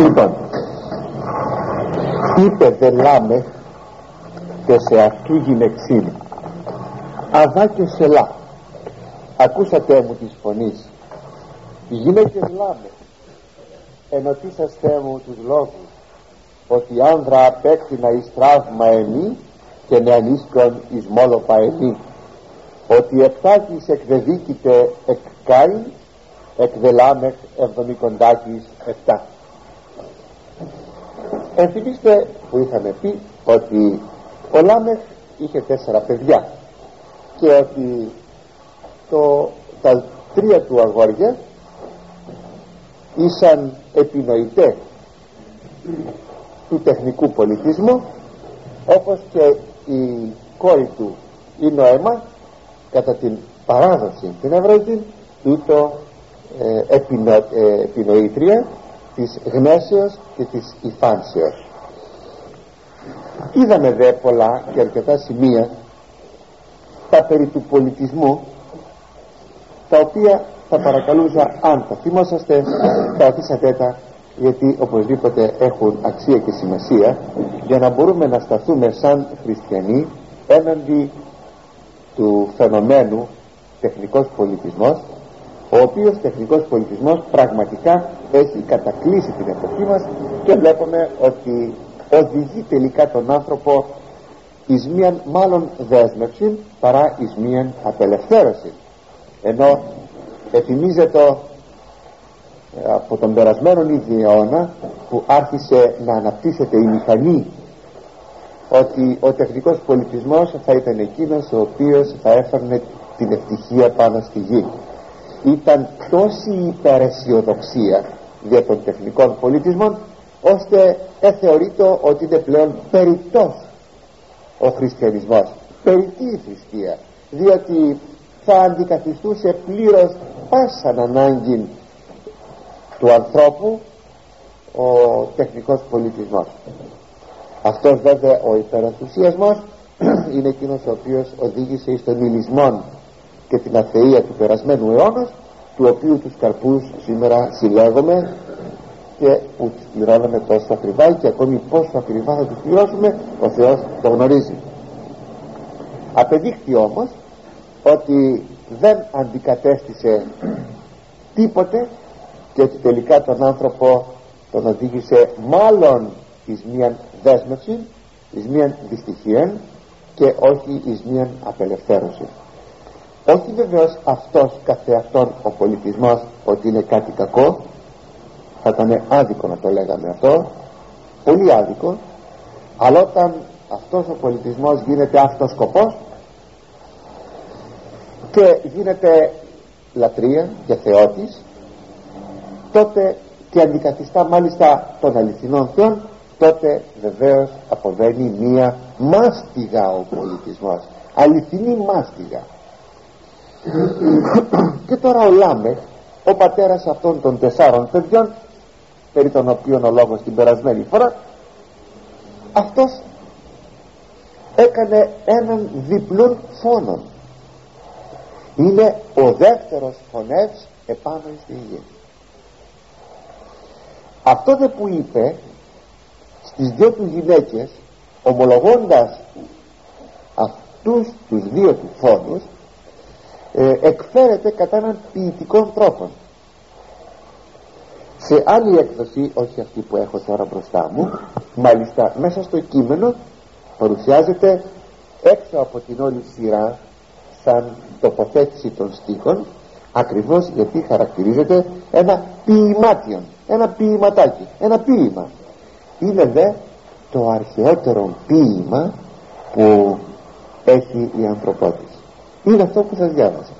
λοιπόν είπε δε λάμε και σε αυτού γυναιξήν αδά και σελά ακούσατε μου της φωνής. Οι γυναίκες λάμε ενωτήσαστε μου τους λόγους ότι άνδρα απέκτηνα εις τραύμα εμεί και νεανίσκον εις μόλοπα εμεί ότι επτάκης εκδεδίκητε εκ Κάιν εκ δελάμεχ εβδομικοντάκης επτά ενθυμίστε που είχαμε πει ότι ο Λάμεχ είχε τέσσερα παιδιά και ότι το, τα τρία του αγόρια ήσαν επινοητές του τεχνικού πολιτισμού όπως και η κόρη του η Νοέμα κατά την παράδοση την Ευρώπη τούτο ε, επινο, ε, επινοήτρια της γνέσεως και της υφάνσεως. Είδαμε δε πολλά και αρκετά σημεία τα περί του πολιτισμού τα οποία θα παρακαλούσα αν τα θυμόσαστε τα αφήσατε τα γιατί οπωσδήποτε έχουν αξία και σημασία για να μπορούμε να σταθούμε σαν χριστιανοί έναντι του φαινομένου τεχνικός πολιτισμός ο οποίος τεχνικός πολιτισμός πραγματικά έχει κατακλείσει την εποχή μας και βλέπουμε ότι οδηγεί τελικά τον άνθρωπο εις μίαν μάλλον δέσμευση παρά εις μίαν απελευθέρωση ενώ εφημίζεται από τον περασμένο ήδη αιώνα που άρχισε να αναπτύσσεται η μηχανή ότι ο τεχνικός πολιτισμός θα ήταν εκείνος ο οποίος θα έφερνε την ευτυχία πάνω στη γη ήταν τόση υπεραισιοδοξία για τον τεχνικών πολιτισμών ώστε εθεωρείται ότι είναι πλέον περιττός ο χριστιανισμός. Περιττή η θρησκεία διότι θα αντικαθιστούσε πλήρως πάσαν ανάγκη του ανθρώπου ο τεχνικός πολιτισμός. Αυτός βέβαια ο υπερανθουσιασμός είναι εκείνος ο οποίος οδήγησε στον ηλισμό και την αθεία του περασμένου αιώνας του οποίου τους καρπούς σήμερα συλλέγουμε και που τις πληρώνουμε τόσο ακριβά και ακόμη πόσο ακριβά θα τους πληρώσουμε ο Θεός το γνωρίζει. Απεδείχθη όμως ότι δεν αντικατέστησε τίποτε και ότι τελικά τον άνθρωπο τον οδήγησε μάλλον εις μίαν δέσμευση εις μίαν δυστυχία και όχι εις μίαν απελευθέρωση όχι βεβαίως αυτός καθεαυτόν ο πολιτισμός ότι είναι κάτι κακό θα ήταν άδικο να το λέγαμε αυτό πολύ άδικο αλλά όταν αυτός ο πολιτισμός γίνεται αυτός σκοπός και γίνεται λατρεία και θεότης τότε και αντικαθιστά μάλιστα των αληθινών θεών τότε βεβαίως αποβαίνει μία μάστιγα ο πολιτισμός αληθινή μάστιγα και τώρα ο Λάμεχ ο πατέρας αυτών των τεσσάρων παιδιών περί των οποίων ο λόγος την περασμένη φορά αυτός έκανε έναν διπλόν φόνο. Είναι ο δεύτερος φωνεύς επάνω στη γη. Αυτό δε που είπε στις δύο του γυναίκες ομολογώντας αυτούς τους δύο τους φόνους ε, εκφέρεται κατά έναν ποιητικό τρόπο. Σε άλλη έκδοση όχι αυτή που έχω τώρα μπροστά μου μάλιστα μέσα στο κείμενο παρουσιάζεται έξω από την όλη σειρά σαν τοποθέτηση των στίχων ακριβώς γιατί χαρακτηρίζεται ένα ποιημάτιον ένα ποιηματάκι ένα ποίημα. Είναι δε το αρχαιότερο ποίημα που έχει η ανθρωπότητα είναι αυτό που σας διάβασα.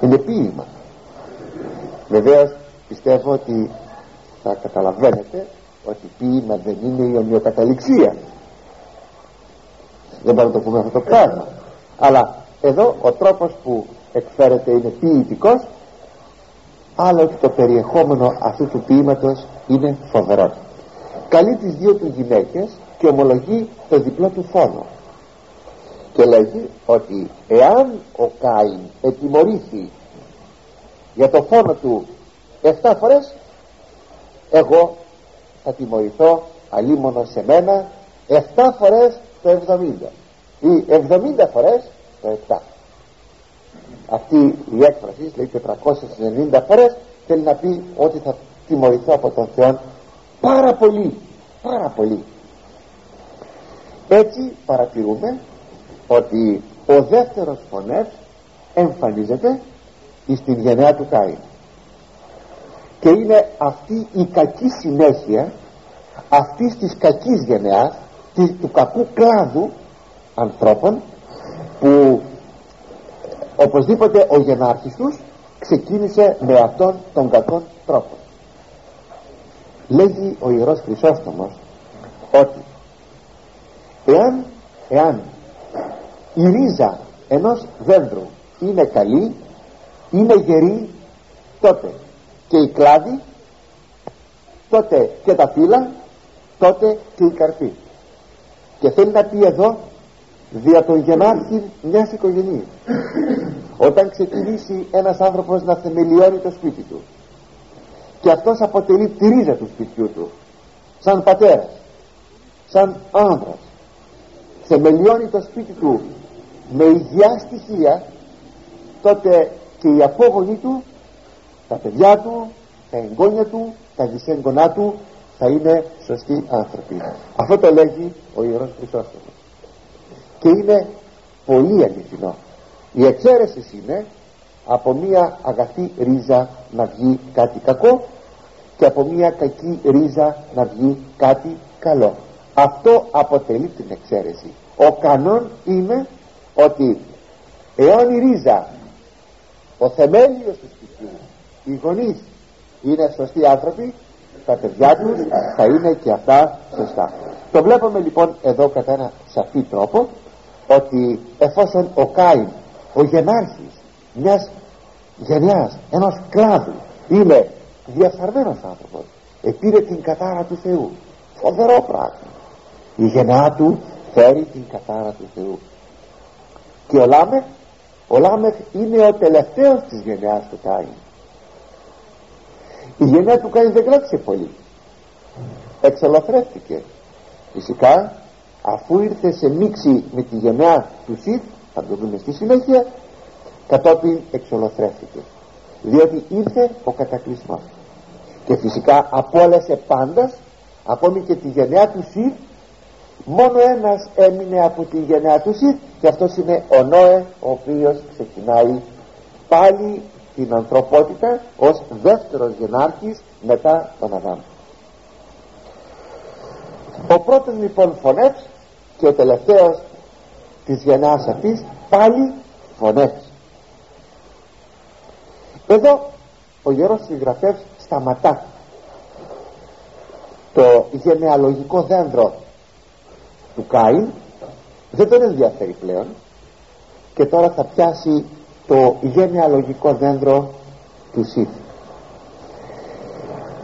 Είναι ποίημα. Βεβαίως πιστεύω ότι θα καταλαβαίνετε ότι ποίημα δεν είναι η ομοιοκαταληξία. Δεν μπορούμε να το πούμε αυτό το πράγμα. Αλλά εδώ ο τρόπος που εκφέρεται είναι ποιητικός αλλά ότι το περιεχόμενο αυτού του ποίηματος είναι φοβερό. Καλεί τις δύο του γυναίκες και ομολογεί το διπλό του φόνο και λέγει ότι εάν ο Κάιν ετιμωρήθη για το φόνο του 7 φορές εγώ θα τιμωρηθώ αλίμονο σε μένα 7 φορές το 70 ή 70 φορές το 7 αυτή η έκφραση λέει 490 φορές θέλει να πει ότι θα τιμωρηθώ από τον Θεό πάρα πολύ πάρα πολύ. Έτσι παρατηρούμε ότι ο δεύτερος φωνεύς εμφανίζεται στην γενναία του Κάιν και είναι αυτή η κακή συνέχεια αυτής της κακής γενεάς του κακού κλάδου ανθρώπων που οπωσδήποτε ο γενάρχης τους ξεκίνησε με αυτόν τον κακόν τρόπο. Λέγει ο Ιερός Χρυσόστομος ότι εάν, εάν η ρίζα ενός δέντρου είναι καλή είναι γερή τότε και η κλάδη τότε και τα φύλλα τότε και η καρπή. Και θέλει να πει εδώ δια τον γενάρχη μιας οικογενείας. Όταν ξεκινήσει ένας άνθρωπος να θεμελιώνει το σπίτι του και αυτός αποτελεί τη ρίζα του σπιτιού του σαν πατέρας σαν άνδρας θεμελιώνει το σπίτι του με υγεία στοιχεία τότε και οι απόγονοι του τα παιδιά του τα εγγόνια του τα δυσέγγονά του θα είναι σωστοί άνθρωποι. Αυτό το λέγει ο Ιερός Χρυσόστομος. Και είναι πολύ αληθινό. Η εξαίρεση είναι από μια αγαθή ρίζα να βγει κάτι κακό και από μια κακή ρίζα να βγει κάτι καλό αυτό αποτελεί την εξαίρεση. Ο κανόν είναι ότι εάν η ρίζα ο θεμέλιος του σπιτιού οι γονείς είναι σωστοί άνθρωποι τα παιδιά τους θα είναι και αυτά σωστά. Το βλέπουμε λοιπόν εδώ κατά ένα σαφή τρόπο ότι εφόσον ο Κάιν ο γενάρχης μιας γενιάς ενός κλάδου είναι διαφθαρμένος άνθρωπος επήρε την κατάρα του Θεού. Φοβερό πράγμα η γενιά του φέρει την κατάρα του Θεού. Και ο Λάμεχ ο Λάμεχ είναι ο τελευταίος της γενιάς του Κάιν η γενιά του Κάιν δεν κράτησε πολύ. Εξολοθρεύτηκε. Φυσικά αφού ήρθε σε μίξη με τη γενιά του Σιθ θα το δούμε στη συνέχεια κατόπιν εξολοθρεύτηκε. Διότι ήρθε ο κατακλυσμός. Και φυσικά απόλυσε πάντας ακόμη και τη γενιά του Σιθ μόνο ένας έμεινε από τη γενιά τους Σιθ και αυτός είναι ο Νόε ο οποίος ξεκινάει πάλι την ανθρωπότητα ως δεύτερος γενάρχης μετά τον Αδάμ. Ο πρώτος λοιπόν φωνεύς και ο τελευταίος της γενιάς αυτής πάλι φωνεύς. Εδώ ο Ιερός Συγγραφεύς σταματά το γενεαλογικό δέντρο του Κάιν δεν τον ενδιαφέρει πλέον. Και τώρα θα πιάσει το γενεαλογικό δέντρο του Σιθ.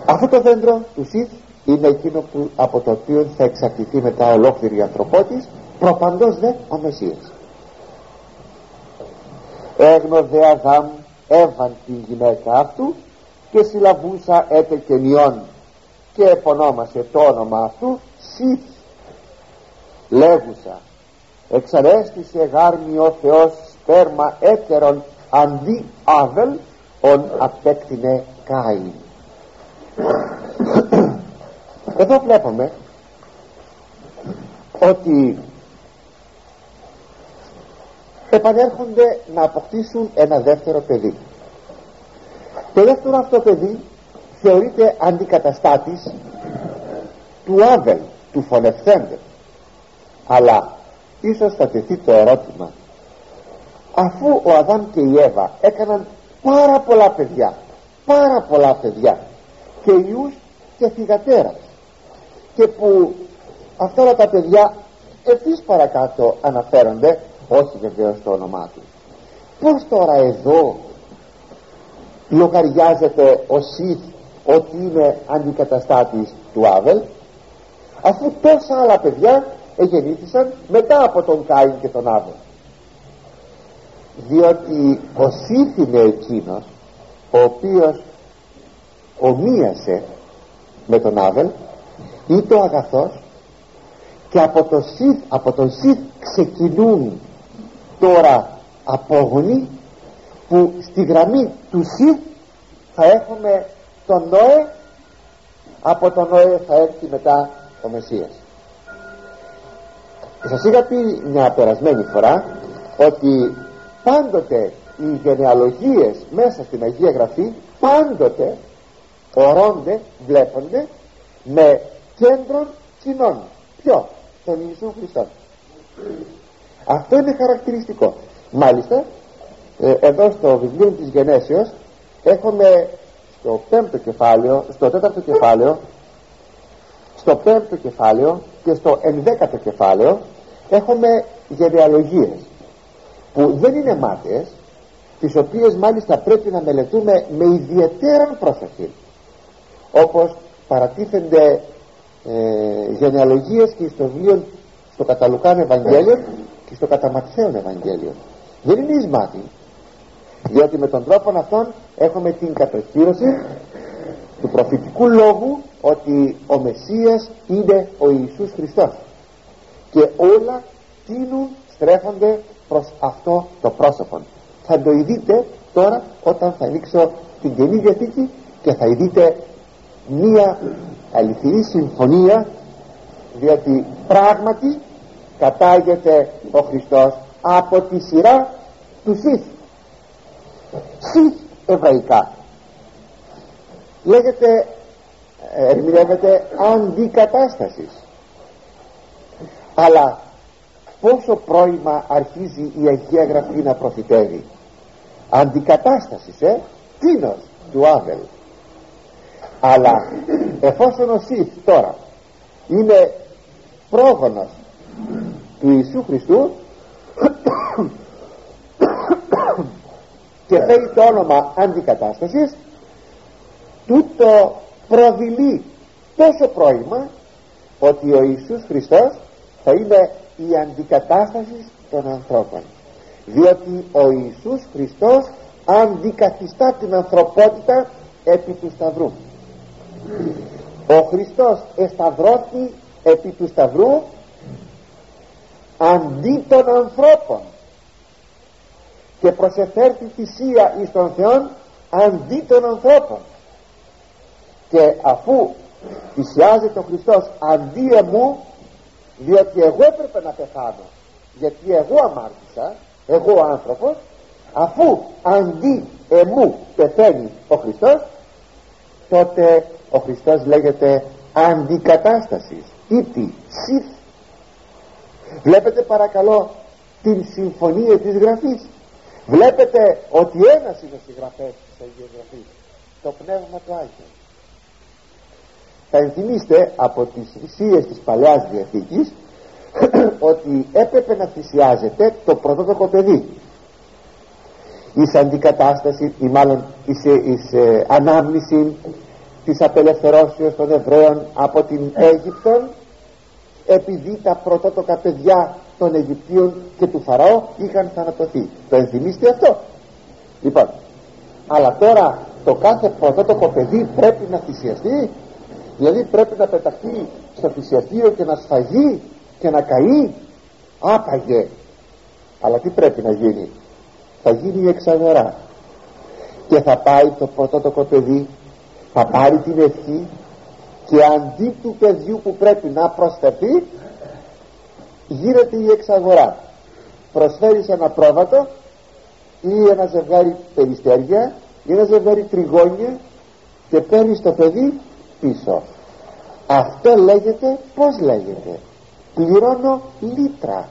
Αυτό το δέντρο του Σιθ είναι εκείνο που, από το οποίο θα εξαρτηθεί μετά ολόκληρη η ανθρωπότης προπαντός δε ο Μεσσίας. Έγνω δε Αδάμ έβαν τη γυναίκα αυτού και συλλαβούσα έτε και και επωνόμασε το όνομα αυτού Σιθ λέγουσα. Εξαρέστησε γάρμι ο Θεός σπέρμα έτερον αντί άβελ ον απέκτηνε Κάιν. Εδώ βλέπουμε ότι επανέρχονται να αποκτήσουν ένα δεύτερο παιδί. Το δεύτερο αυτό παιδί θεωρείται αντικαταστάτης του Άβελ του φωνευθέντε αλλά ίσως θα τεθεί το ερώτημα. Αφού ο Αδάμ και η Εύα έκαναν πάρα πολλά παιδιά πάρα πολλά παιδιά και ιούς και θυγατέρας και που αυτά τα παιδιά ευθύς παρακάτω αναφέρονται όχι βεβαίως το όνομά τους. Πως τώρα εδώ λογαριάζεται ο Σιθ ότι είναι αντικαταστάτης του Άβελ αφού τόσα άλλα παιδιά εγεννήθησαν μετά από τον Κάιν και τον Άβελ διότι ο Σιθ είναι εκείνος ο οποίος ομοίασε με τον Άβελ ή το αγαθός και από το Σιθ, από τον Σιθ ξεκινούν τώρα απόγονοι που στη γραμμή του Σιθ θα έχουμε τον Νόε από τον Νόε θα έρθει μετά ο Μεσσίας σας είχα πει μια περασμένη φορά ότι πάντοτε οι γενεαλογίες μέσα στην Αγία Γραφή πάντοτε ορώνται, βλέπονται με κέντρο κοινών. Ποιο, τον Ιησού Χριστό αυτό είναι χαρακτηριστικό. Μάλιστα ε, εδώ στο βιβλίο της Γενέσεως έχουμε στο πέμπτο κεφάλαιο στο τέταρτο κεφάλαιο στο πέμπτο κεφάλαιο και στο ενδέκατο κεφάλαιο έχουμε γενεαλογίες που δεν είναι μάταιες τις οποίες μάλιστα πρέπει να μελετούμε με ιδιαίτερη πρόσοχη όπως παρατίθενται ε, γενεαλογίες και στο βιβλίο στο καταλουκάν Ευαγγέλιο και στο καταματθέον Ευαγγέλιο δεν είναι εις μάτι διότι με τον τρόπο αυτόν έχουμε την κατοχήρωση του προφητικού λόγου ότι ο Μεσσίας είναι ο Ιησούς Χριστός. Και όλα τίνουν, στρέφονται προς αυτό το πρόσωπο. Θα το ειδείτε τώρα όταν θα ανοίξω την Καινή Διαθήκη και θα ειδείτε μία αληθινή συμφωνία διότι πράγματι κατάγεται ο Χριστός από τη σειρά του Σιθ. Σιθ εβραϊκά λέγεται ερμηνεύεται αντικατάστασης. Αλλά πόσο πρόημα αρχίζει η Αγία Γραφή να προφητεύει. Αντικατάστασης ε τίνος του Άβελ αλλά εφόσον ο Σιθ τώρα είναι πρόγονος του Ιησού Χριστού και φέρει το όνομα αντικατάστασης τούτο προδηλεί τόσο πρόημα ότι ο Ιησούς Χριστός θα είναι η αντικατάσταση των ανθρώπων. Διότι ο Ιησούς Χριστός αντικαθιστά την ανθρωπότητα επί του Σταυρού. Ο Χριστός εσταυρώθη επί του Σταυρού αντί των ανθρώπων και προσεφέρθη θυσία εις τον Θεόν αντί των ανθρώπων και αφού θυσιάζεται ο Χριστός αντί εμού διότι εγώ έπρεπε να πεθάνω γιατί εγώ αμάρτησα εγώ ο άνθρωπος αφού αντί εμού πεθαίνει ο Χριστός τότε ο Χριστός λέγεται αντικατάστασης ήτι σιθ βλέπετε παρακαλώ την συμφωνία της γραφής. Βλέπετε ότι ένας είναι ο συγγραφέας της Αγίας Γραφής το Πνεύμα του Άγιο θα ενθυμίστε από τις θυσίες της Παλαιάς Διαθήκης ότι έπρεπε να θυσιάζεται το πρωτότοκο παιδί. Εις αντικατάσταση ή μάλλον εις, εις ε, ανάμνηση της απελευθερώσεως των Εβραίων από την Αίγυπτον επειδή τα πρωτότοκα παιδιά των Αιγυπτίων και του Φαραώ είχαν θανατωθεί. Το ενθυμίστε αυτό. Λοιπόν αλλά τώρα το κάθε πρωτότοκο παιδί πρέπει να θυσιαστεί δηλαδή πρέπει να πεταχθεί στο θυσιαστήριο και να σφαγεί και να καεί. Άπαγε. Αλλά τι πρέπει να γίνει. Θα γίνει η εξαγορά. Και θα πάει το πρωτότοκο παιδί θα πάρει την ευχή και αντί του παιδιού που πρέπει να προσθεθεί γίνεται η εξαγορά. Προσφέρεις ένα πρόβατο ή ένα ζευγάρι περιστέρια ή ένα ζευγάρι τριγώνια και παίρνεις το παιδί πίσω αυτό λέγεται πως λέγεται; Πληρώνω λίτρα.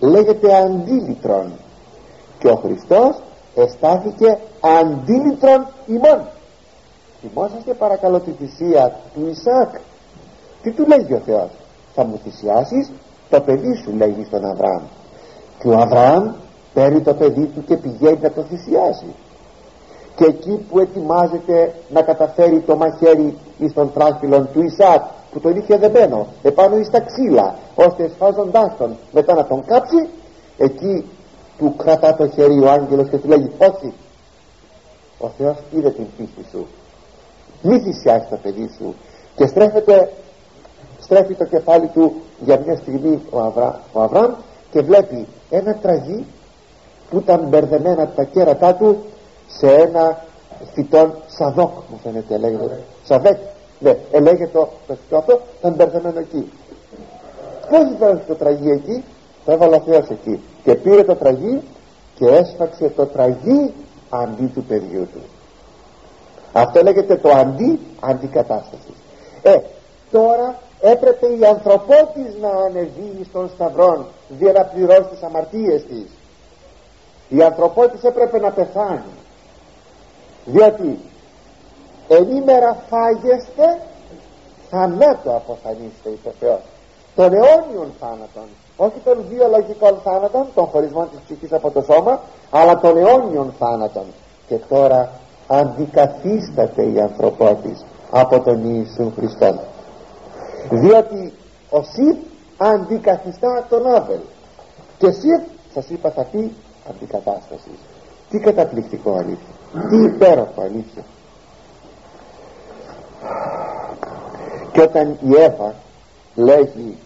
Λέγεται αντίλιτρον και ο Χριστός εστάθηκε αντίλιτρον ημών. Θυμόσαστε παρακαλώ τη θυσία του Ισάκ. Τι του λέγει ο Θεός; Θα μου θυσιάσεις το παιδί σου λέγει στον Αβραάμ. Και ο Αβραάμ παίρνει το παιδί του και πηγαίνει να το θυσιάσει και εκεί που ετοιμάζεται να καταφέρει το μαχαίρι εις τον τράχυλον του Ισάκ που τον είχε δεμένο επάνω εις τα ξύλα ώστε σφάζοντάς τον μετά να τον κάψει εκεί του κρατά το χέρι ο άγγελος και του λέγει όχι ο Θεός είδε την πίστη σου. Μη θυσιάσεις το παιδί σου και στρέφεται στρέφει το κεφάλι του για μια στιγμή ο, Αβρα, ο Αβραάμ και βλέπει ένα τραγί που ήταν μπερδεμένα τα κέρατά του σε ένα φυτόν σαδόκ μου φαίνεται λέγεται σαδέκ. Ναι ελέγεται το, το φυτό αυτό ήταν μπερδεμένο εκεί. Πως ήταν το τραγί εκεί; Το έβαλε ο Θεός εκεί. Και πήρε το τραγί και έσφαξε το τραγί αντί του παιδιού του. Αυτό λέγεται το αντί αντικατάστασης. Ε τώρα έπρεπε η ανθρωπότης να ανεβεί στον σταυρόν για να πληρώσει τις αμαρτίες της. Η ανθρωπότης έπρεπε να πεθάνει διότι ενήμερα φάγεστε θανάτου αποθανείστε είπε ο Θεός. Των αιώνιων θάνατων όχι των βιολογικών θάνατων των χωρισμών της ψυχής από το σώμα αλλά των αιώνιων θάνατων και τώρα αντικαθίσταται η ανθρωπότης από τον Ιησού Χριστό διότι ο Σιθ αντικαθιστά τον Άβελ. Και Σιθ σας είπα θα πει αντικατάστασης. Τι καταπληκτικό αλήθεια. τι υπέροχο αλήθεια. Και όταν η Εύα λέγει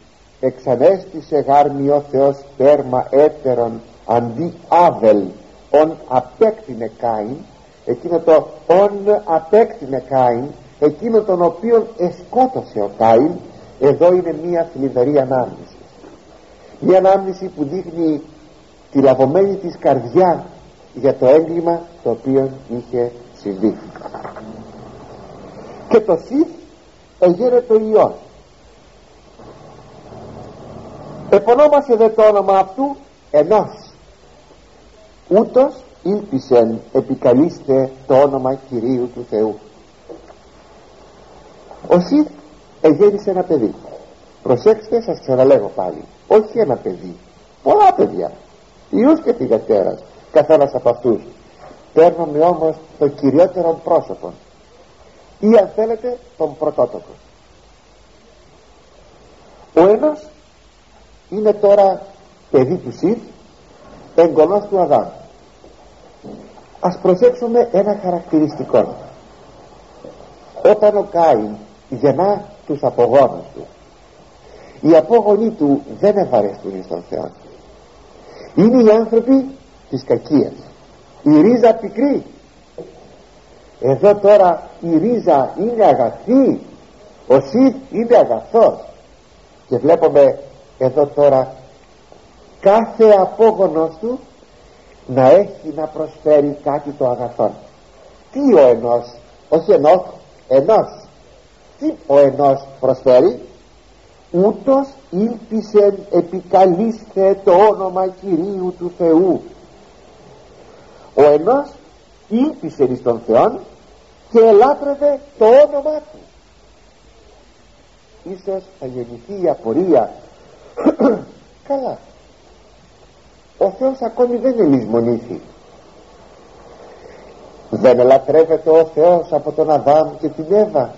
εξανέστησε γάρμι ο Θεός τέρμα έτερον αντί Άβελ ον απέκτηνε Κάιν εκείνο το ον απέκτηνε Κάιν εκείνο τον οποίον εσκότωσε ο Κάιν εδώ είναι μία θλιβερή ανάμνηση. Μία ανάμνηση που δείχνει τη λαβωμένη της καρδιά για το έγκλημα το οποίο είχε συμβεί. Και το Σιθ εγέρε το Υιόν επωνόμασε δε το όνομα αυτού ενός. Ούτως ήλπισεν επικαλείστε το όνομα Κυρίου του Θεού. Ο Σιθ εγέννησε ένα παιδί. Προσέξτε σας ξαναλέγω πάλι όχι ένα παιδί πολλά παιδιά ιούς και θυγατέρας καθένας από αυτούς. Παίρνουμε όμως το κυριότερο πρόσωπο. Ή αν θέλετε τον πρωτότοκο. Ο ένας είναι τώρα παιδί του Σιθ εγγονός του Αδάμ. Ας προσέξουμε ένα χαρακτηριστικό. Όταν ο Κάιν γεννά τους απογόνους του οι απόγονοι του δεν ευαρεστούν στον Θεό. Είναι οι άνθρωποι της κακίας η ρίζα πικρή. Εδώ τώρα η ρίζα είναι αγαθή. Ο Σιθ είναι αγαθός. Και βλέπουμε εδώ τώρα κάθε απόγονος του να έχει να προσφέρει κάτι το αγαθό τι ο ενός όχι ενός ενός. Τι ο ενός προσφέρει; Ούτως ήλπισεν επικαλείστε το όνομα Κυρίου του Θεού ο ενός ήλπισε εις τον Θεό και ελάτρευε το όνομά του. Ίσως θα γεννηθεί η απορία. Καλά. Ο Θεός ακόμη δεν ελισμονήθη δεν ελατρεύεται ο Θεός από τον Αδάμ και την Εύα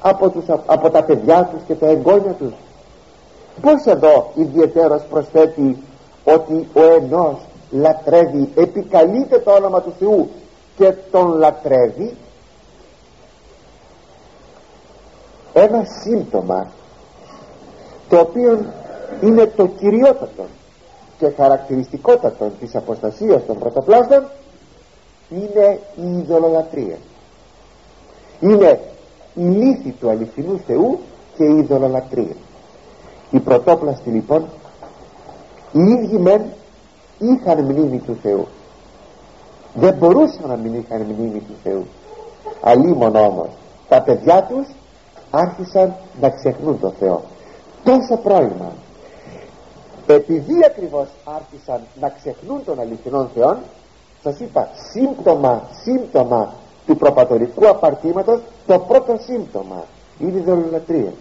από, τους, από τα παιδιά τους και τα εγγόνια τους. Πως εδώ ιδιαίτερος προσθέτει ότι ο ενός λατρεύει επικαλείται το όνομα του Θεού και τον λατρεύει ένα σύμπτωμα το οποίο είναι το κυριότατο και χαρακτηριστικότατο της αποστασίας των πρωτοπλάστων είναι η ειδωλολατρία είναι η λύθη του αληθινού Θεού και η ειδωλολατρία οι πρωτόπλαστοι λοιπόν οι ίδιοι μεν είχαν μνήμη του Θεού. Δεν μπορούσαν να μην είχαν μνήμη του Θεού. Αλίμον όμως τα παιδιά τους άρχισαν να ξεχνούν το Θεό. Τόσο πρόημα επειδή ακριβώς άρχισαν να ξεχνούν τον αληθινό Θεό σας είπα σύμπτωμα σύμπτωμα του προπατορικού απαρτήματος το πρώτο σύμπτωμα είναι η δολολατρία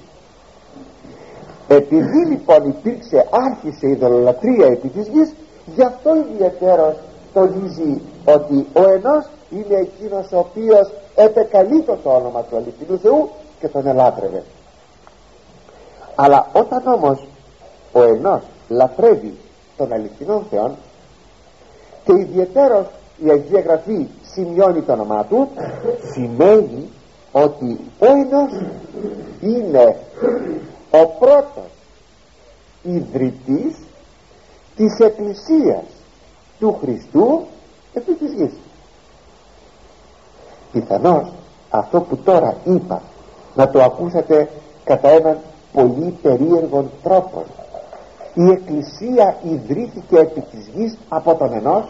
επειδή λοιπόν υπήρξε άρχισε η δολολατρία επί της γης γι' αυτό ιδιαίτερος τονίζει ότι ο ενός είναι εκείνος ο οποίος επεκαλεί το όνομα του αληθινού Θεού και τον ελάτρευε. Αλλά όταν όμως ο ενός λατρεύει τον αληθινό Θεό και ιδιαίτερος η Αγία Γραφή σημειώνει το όνομά του σημαίνει ότι ο ενός είναι ο πρώτος ιδρυτής της Εκκλησίας του Χριστού επί της γης. Πιθανώς αυτό που τώρα είπα να το ακούσατε κατά έναν πολύ περίεργον τρόπο. Η Εκκλησία ιδρύθηκε επί της γης από τον ενός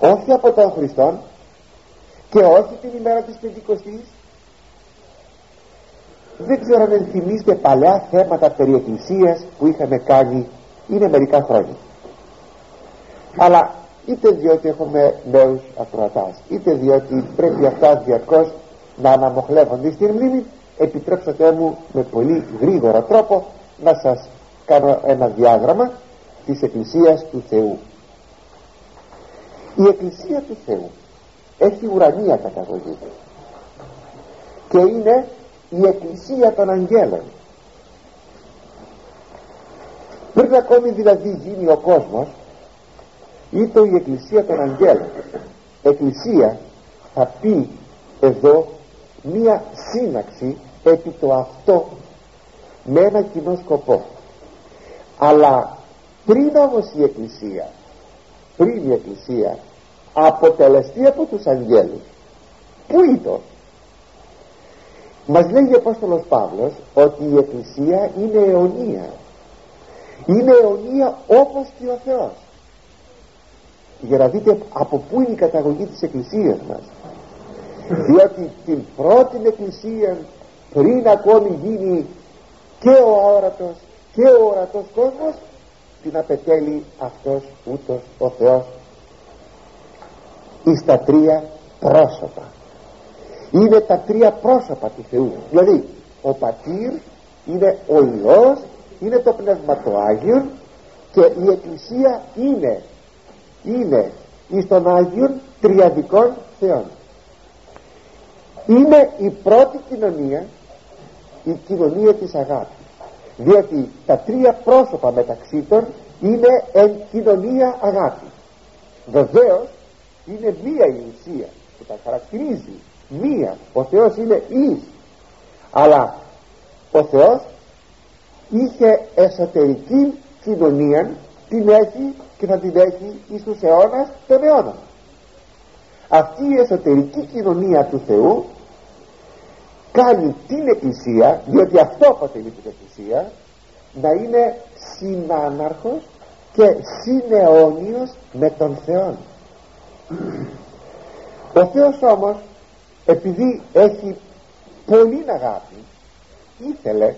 όχι από τον Χριστόν και όχι την ημέρα της Πεντηκοστής. Δεν ξέρω αν θυμίστε παλιά θέματα περί Εκκλησίας που είχαμε κάνει είναι μερικά χρόνια. Αλλά είτε διότι έχουμε νέους ακροατάς είτε διότι πρέπει αυτά διαρκώς να αναμοχλεύονται στην μνήμη επιτρέψατε μου με πολύ γρήγορο τρόπο να σας κάνω ένα διάγραμμα της Εκκλησίας του Θεού. Η Εκκλησία του Θεού έχει ουρανία καταγωγή και είναι η Εκκλησία των Αγγέλων πριν ακόμη δηλαδή γίνει ο κόσμος είτε η Εκκλησία των Αγγέλων. Εκκλησία θα πει εδώ μία σύναξη επί το αυτό με ένα κοινό σκοπό. Αλλά πριν όμως η Εκκλησία πριν η Εκκλησία αποτελεστεί από τους αγγέλους πού ήταν μας λέει ο Απόστολος Παύλος ότι η Εκκλησία είναι αιωνία είναι αιωνία όπως και ο Θεός. Για να δείτε από πού είναι η καταγωγή της Εκκλησίας μας. Διότι την πρώτη Εκκλησία πριν ακόμη γίνει και ο αόρατος και ο ορατός κόσμος την απετέλει αυτός ούτως ο Θεός. Εις τα τρία πρόσωπα. Είναι τα τρία πρόσωπα του Θεού. Δηλαδή ο Πατήρ είναι ο Υιός είναι το Πνεύμα το Άγιον και η Εκκλησία είναι είναι εις των Άγιων τριαδικών Θεών. Είναι η πρώτη κοινωνία η κοινωνία της αγάπης διότι τα τρία πρόσωπα μεταξύ των είναι εν κοινωνία αγάπης. Βεβαίως είναι μία η ουσία που τα χαρακτηρίζει. Μία ο Θεός είναι εις. Αλλά ο Θεός είχε εσωτερική κοινωνία την έχει και θα την έχει εις τους αιώνας των αιώνων αυτή η εσωτερική κοινωνία του Θεού κάνει την Εκκλησία διότι αυτό αποτελεί την Εκκλησία να είναι συνάναρχος και συναιώνιος με τον Θεό. Ο Θεός όμως επειδή έχει πολύ αγάπη ήθελε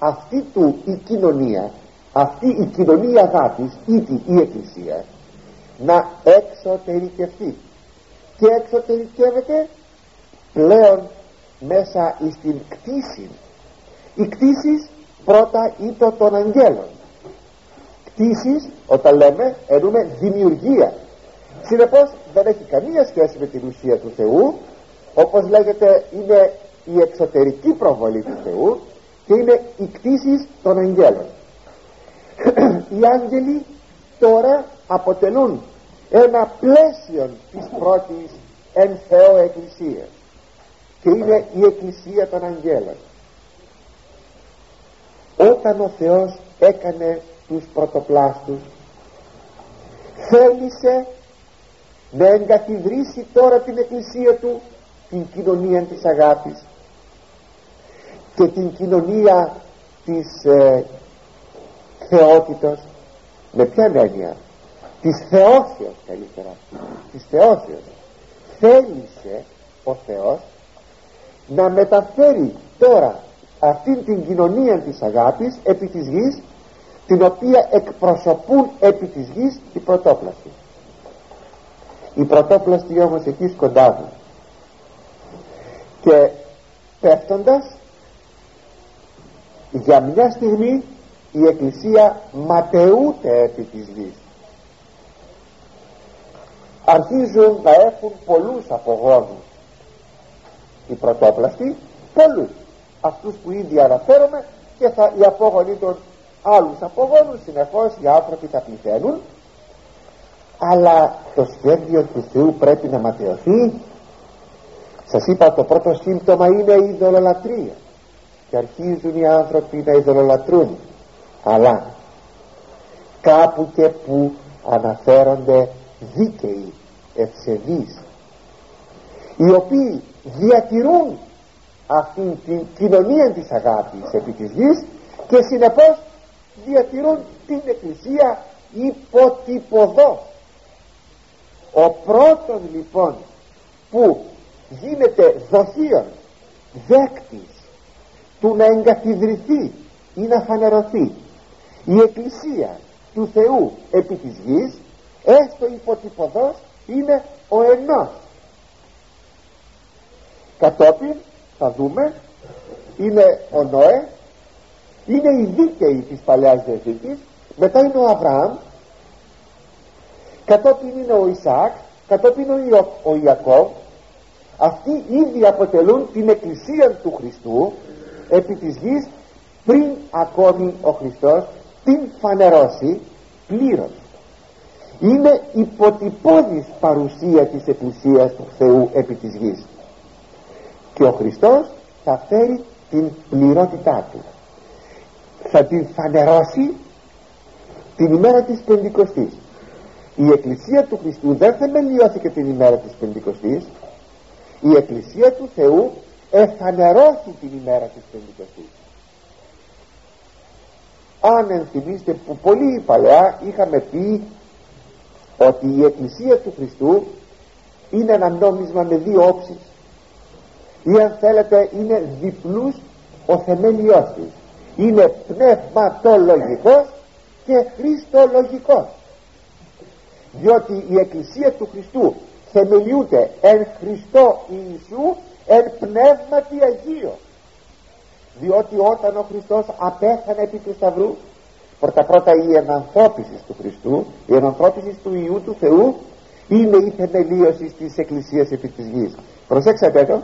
αυτή του η κοινωνία αυτή η κοινωνία αγάπης ήτι η Εκκλησία να εξωτερικευτεί. Και εξωτερικεύεται πλέον μέσα στην κτήση. Οι κτήσεις πρώτα ήτο των αγγέλων. Κτήσεις όταν λέμε εννοούμε δημιουργία. Συνεπώς δεν έχει καμία σχέση με την ουσία του Θεού όπως λέγεται είναι η εξωτερική προβολή του Θεού και είναι οι κτήσεις των αγγέλων. Οι άγγελοι τώρα αποτελούν ένα πλαίσιο της πρώτης εν Θεό Εκκλησίας και είναι η Εκκλησία των Αγγέλων. Όταν ο Θεός έκανε τους πρωτοπλάστους θέλησε να εγκαθιδρύσει τώρα την Εκκλησία του την κοινωνία της αγάπης και την κοινωνία της ε, θεότητος. Με ποια έννοια; Της θεώσεως καλύτερα. Της θεώσεως. Θέλησε ο Θεός να μεταφέρει τώρα αυτήν την κοινωνία της αγάπης επί της γης την οποία εκπροσωπούν επί της γης οι πρωτόπλαστοι. Οι πρωτόπλαστοι όμως εκεί σκοντάβουν και πέφτοντας για μια στιγμή η Εκκλησία ματαιούται επί της γης. Αρχίζουν να έχουν πολλούς απογόνους. Οι πρωτόπλαστοι πολλούς. Αυτούς που ήδη αναφέρομαι και θα, οι απόγονοι των άλλους απογόνους συνεχώς οι άνθρωποι θα πληθαίνουν. Αλλά το σχέδιο του Θεού πρέπει να ματαιωθεί. Σας είπα το πρώτο σύμπτωμα είναι η ειδωλολατρία και αρχίζουν οι άνθρωποι να ειδωλολατρούν. Αλλά κάπου και που αναφέρονται δίκαιοι ευσεβείς οι οποίοι διατηρούν αυτήν την κοινωνία της αγάπης επί της γης και συνεπώς διατηρούν την εκκλησία υποτυπωδό. Ο πρώτος λοιπόν που γίνεται δοχείον δέκτης του να εγκαθιδρυθεί ή να φανερωθεί. Η εκκλησία του Θεού επί της γης έστω υποτυπωδός είναι ο ενός. Κατόπιν θα δούμε είναι ο Νόε είναι οι δίκαιοι της Παλαιάς Διαθήκης μετά είναι ο Αβραάμ κατόπιν είναι ο Ισαάκ κατόπιν είναι ο Ιακώβ. Αυτοί ήδη αποτελούν την εκκλησία του Χριστού επί της γης πριν ακόμη ο Χριστός την φανερώσει πλήρως. Είναι υποτυπώδης παρουσία της Εκκλησίας του Θεού επί της γης. Και ο Χριστός θα φέρει την πληρότητά του. Θα την φανερώσει την ημέρα της Πεντηκοστής. Η Εκκλησία του Χριστού δεν θεμελιώθηκε την ημέρα της Πεντηκοστής. Η Εκκλησία του Θεού εφανερώθηκε την ημέρα της Πεντηκοστής. Αν ενθυμίστε που πολύ παλιά είχαμε πει ότι η Εκκλησία του Χριστού είναι ένα νόμισμα με δύο όψεις. Ή αν θέλετε είναι διπλούς ο θεμέλιός της. Είναι πνευματολογικός και χριστολογικός. Διότι η Εκκλησία του Χριστού θεμελιούται εν Χριστώ Ιησού εν πνεύματι Αγίος. Διότι όταν ο Χριστός απέθανε επί του Σταυρού πρώτα πρώτα η ενανθρώπισης του Χριστού η ενανθρώπισης του Ιού του Θεού είναι η θεμελίωση της Εκκλησίας επί της γης. Προσέξατε το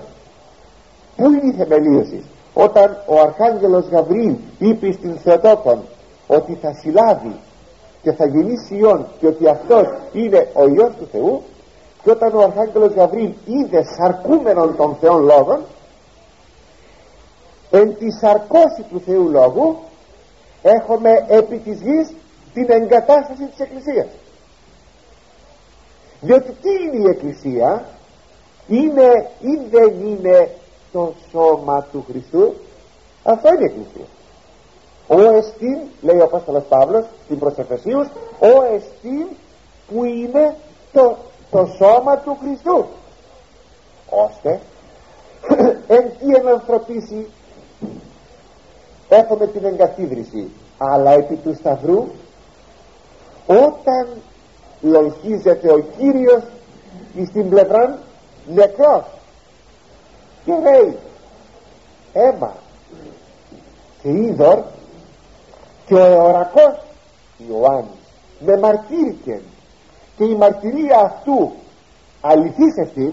πού είναι η θεμελίωση; Όταν ο Αρχάγγελος Γαβρίλ είπε στην Θεοτόκον ότι θα συλλάβει και θα γεννήσει Υιόν και ότι αυτός είναι ο Υιός του Θεού και όταν ο Αρχάγγελος Γαβρίλ είδε σαρκούμενον των Θεών Λόγων εν τη σαρκώση του Θεού Λόγου έχουμε επί της γης την εγκατάσταση της Εκκλησίας. Διότι τι είναι η Εκκλησία; Είναι ή δεν είναι το σώμα του Χριστού; Αυτό είναι η Εκκλησία. Ο εστίν λέει ο Απόστολος Παύλος στην προς ο εστίν που είναι το, το σώμα του Χριστού ώστε εν τι ενανθρωπίσει έχουμε την εγκαθίδρυση αλλά επί του Σταυρού όταν λογίζεται ο Κύριος στην πλευρά νεκρός και λέει αίμα και είδωρ και ο εωρακός Ιωάννης με μαρτύρηκε και η μαρτυρία αυτού αληθής ευθύν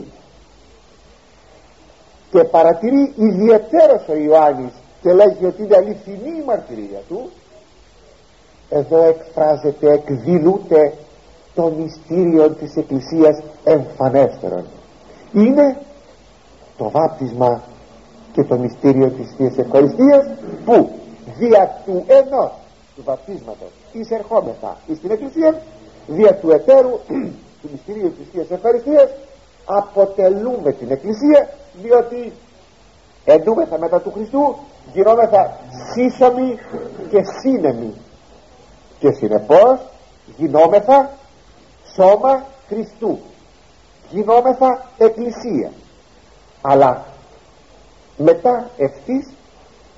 και παρατηρεί ιδιαίτερος ο Ιωάννης και λέγει ότι είναι αληθινή η μαρτυρία του. Εδώ εκφράζεται εκδηλούται το μυστήριο της Εκκλησίας εμφανέστερον. Είναι το βάπτισμα και το μυστήριο της Θείας Ευχαριστίας που δια του ενός του βαπτίσματος εισερχόμεθα στην Εκκλησία δια του εταίρου του μυστηρίου της Θείας Ευχαριστίας αποτελούμε την Εκκλησία διότι εντούμεθα μετά του Χριστού γινόμεθα σύσσωμοι και σύνεμοι. Και συνεπώς γινόμεθα σώμα Χριστού. Γινόμεθα εκκλησία. Αλλά μετά ευθύς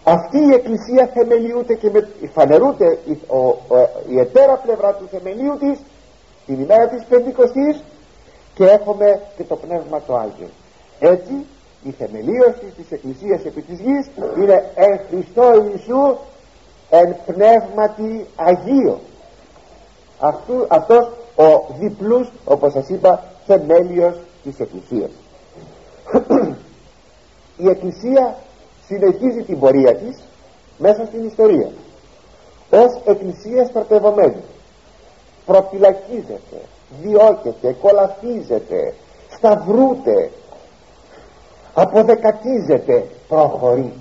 αυτή η εκκλησία θεμελιούται και με, φανερούται η, ο, η ετέρα πλευρά του θεμελίου της την ημέρα της Πεντηκοστής και έχουμε και το Πνεύμα το Άγιο. Έτσι η θεμελίωση της Εκκλησίας επί της γης είναι εν Χριστώ Ιησού εν πνεύματι Αγίο Αυτού, αυτός ο διπλούς όπως σας είπα θεμέλιος της Εκκλησίας. Η Εκκλησία συνεχίζει την πορεία της μέσα στην ιστορία ως Εκκλησία στρατευωμένη προφυλακίζεται διώκεται, κολαφίζεται σταυρούται αποδεκατίζεται προχωρεί.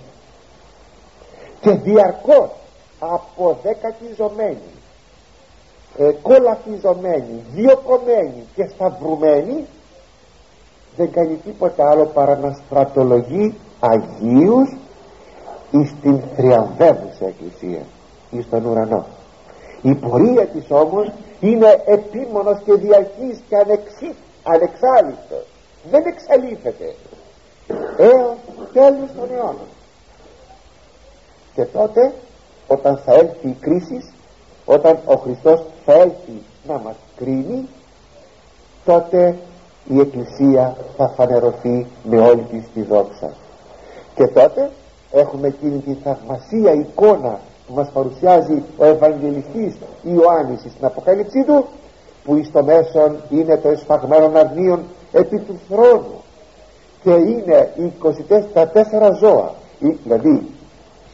Και διαρκώς αποδεκατιζομένη ε, κολαφιζομένη διοκομμένη και σταυρουμένη δεν κάνει τίποτα άλλο παρά να στρατολογεί Αγίους εις την θριαμβεύουσα εκκλησία εις τον ουρανό. Η πορεία της όμως είναι επίμονος και διαρκής και ανεξή, ανεξάλληπτος. Δεν εξαλείφεται. Έως τέλος των αιώνων. Και τότε όταν θα έλθει η κρίση όταν ο Χριστός θα έλθει να μας κρίνει τότε η Εκκλησία θα φανερωθεί με όλη της τη δόξα. Και τότε έχουμε εκείνη τη θαυμασία εικόνα που μας παρουσιάζει ο Ευαγγελιστής Ιωάννης στην Αποκάλυψή του που εις το μέσον είναι το εσφαγμένο αρνίον επί του θρόνου. Και είναι οι 24 ζώα δηλαδή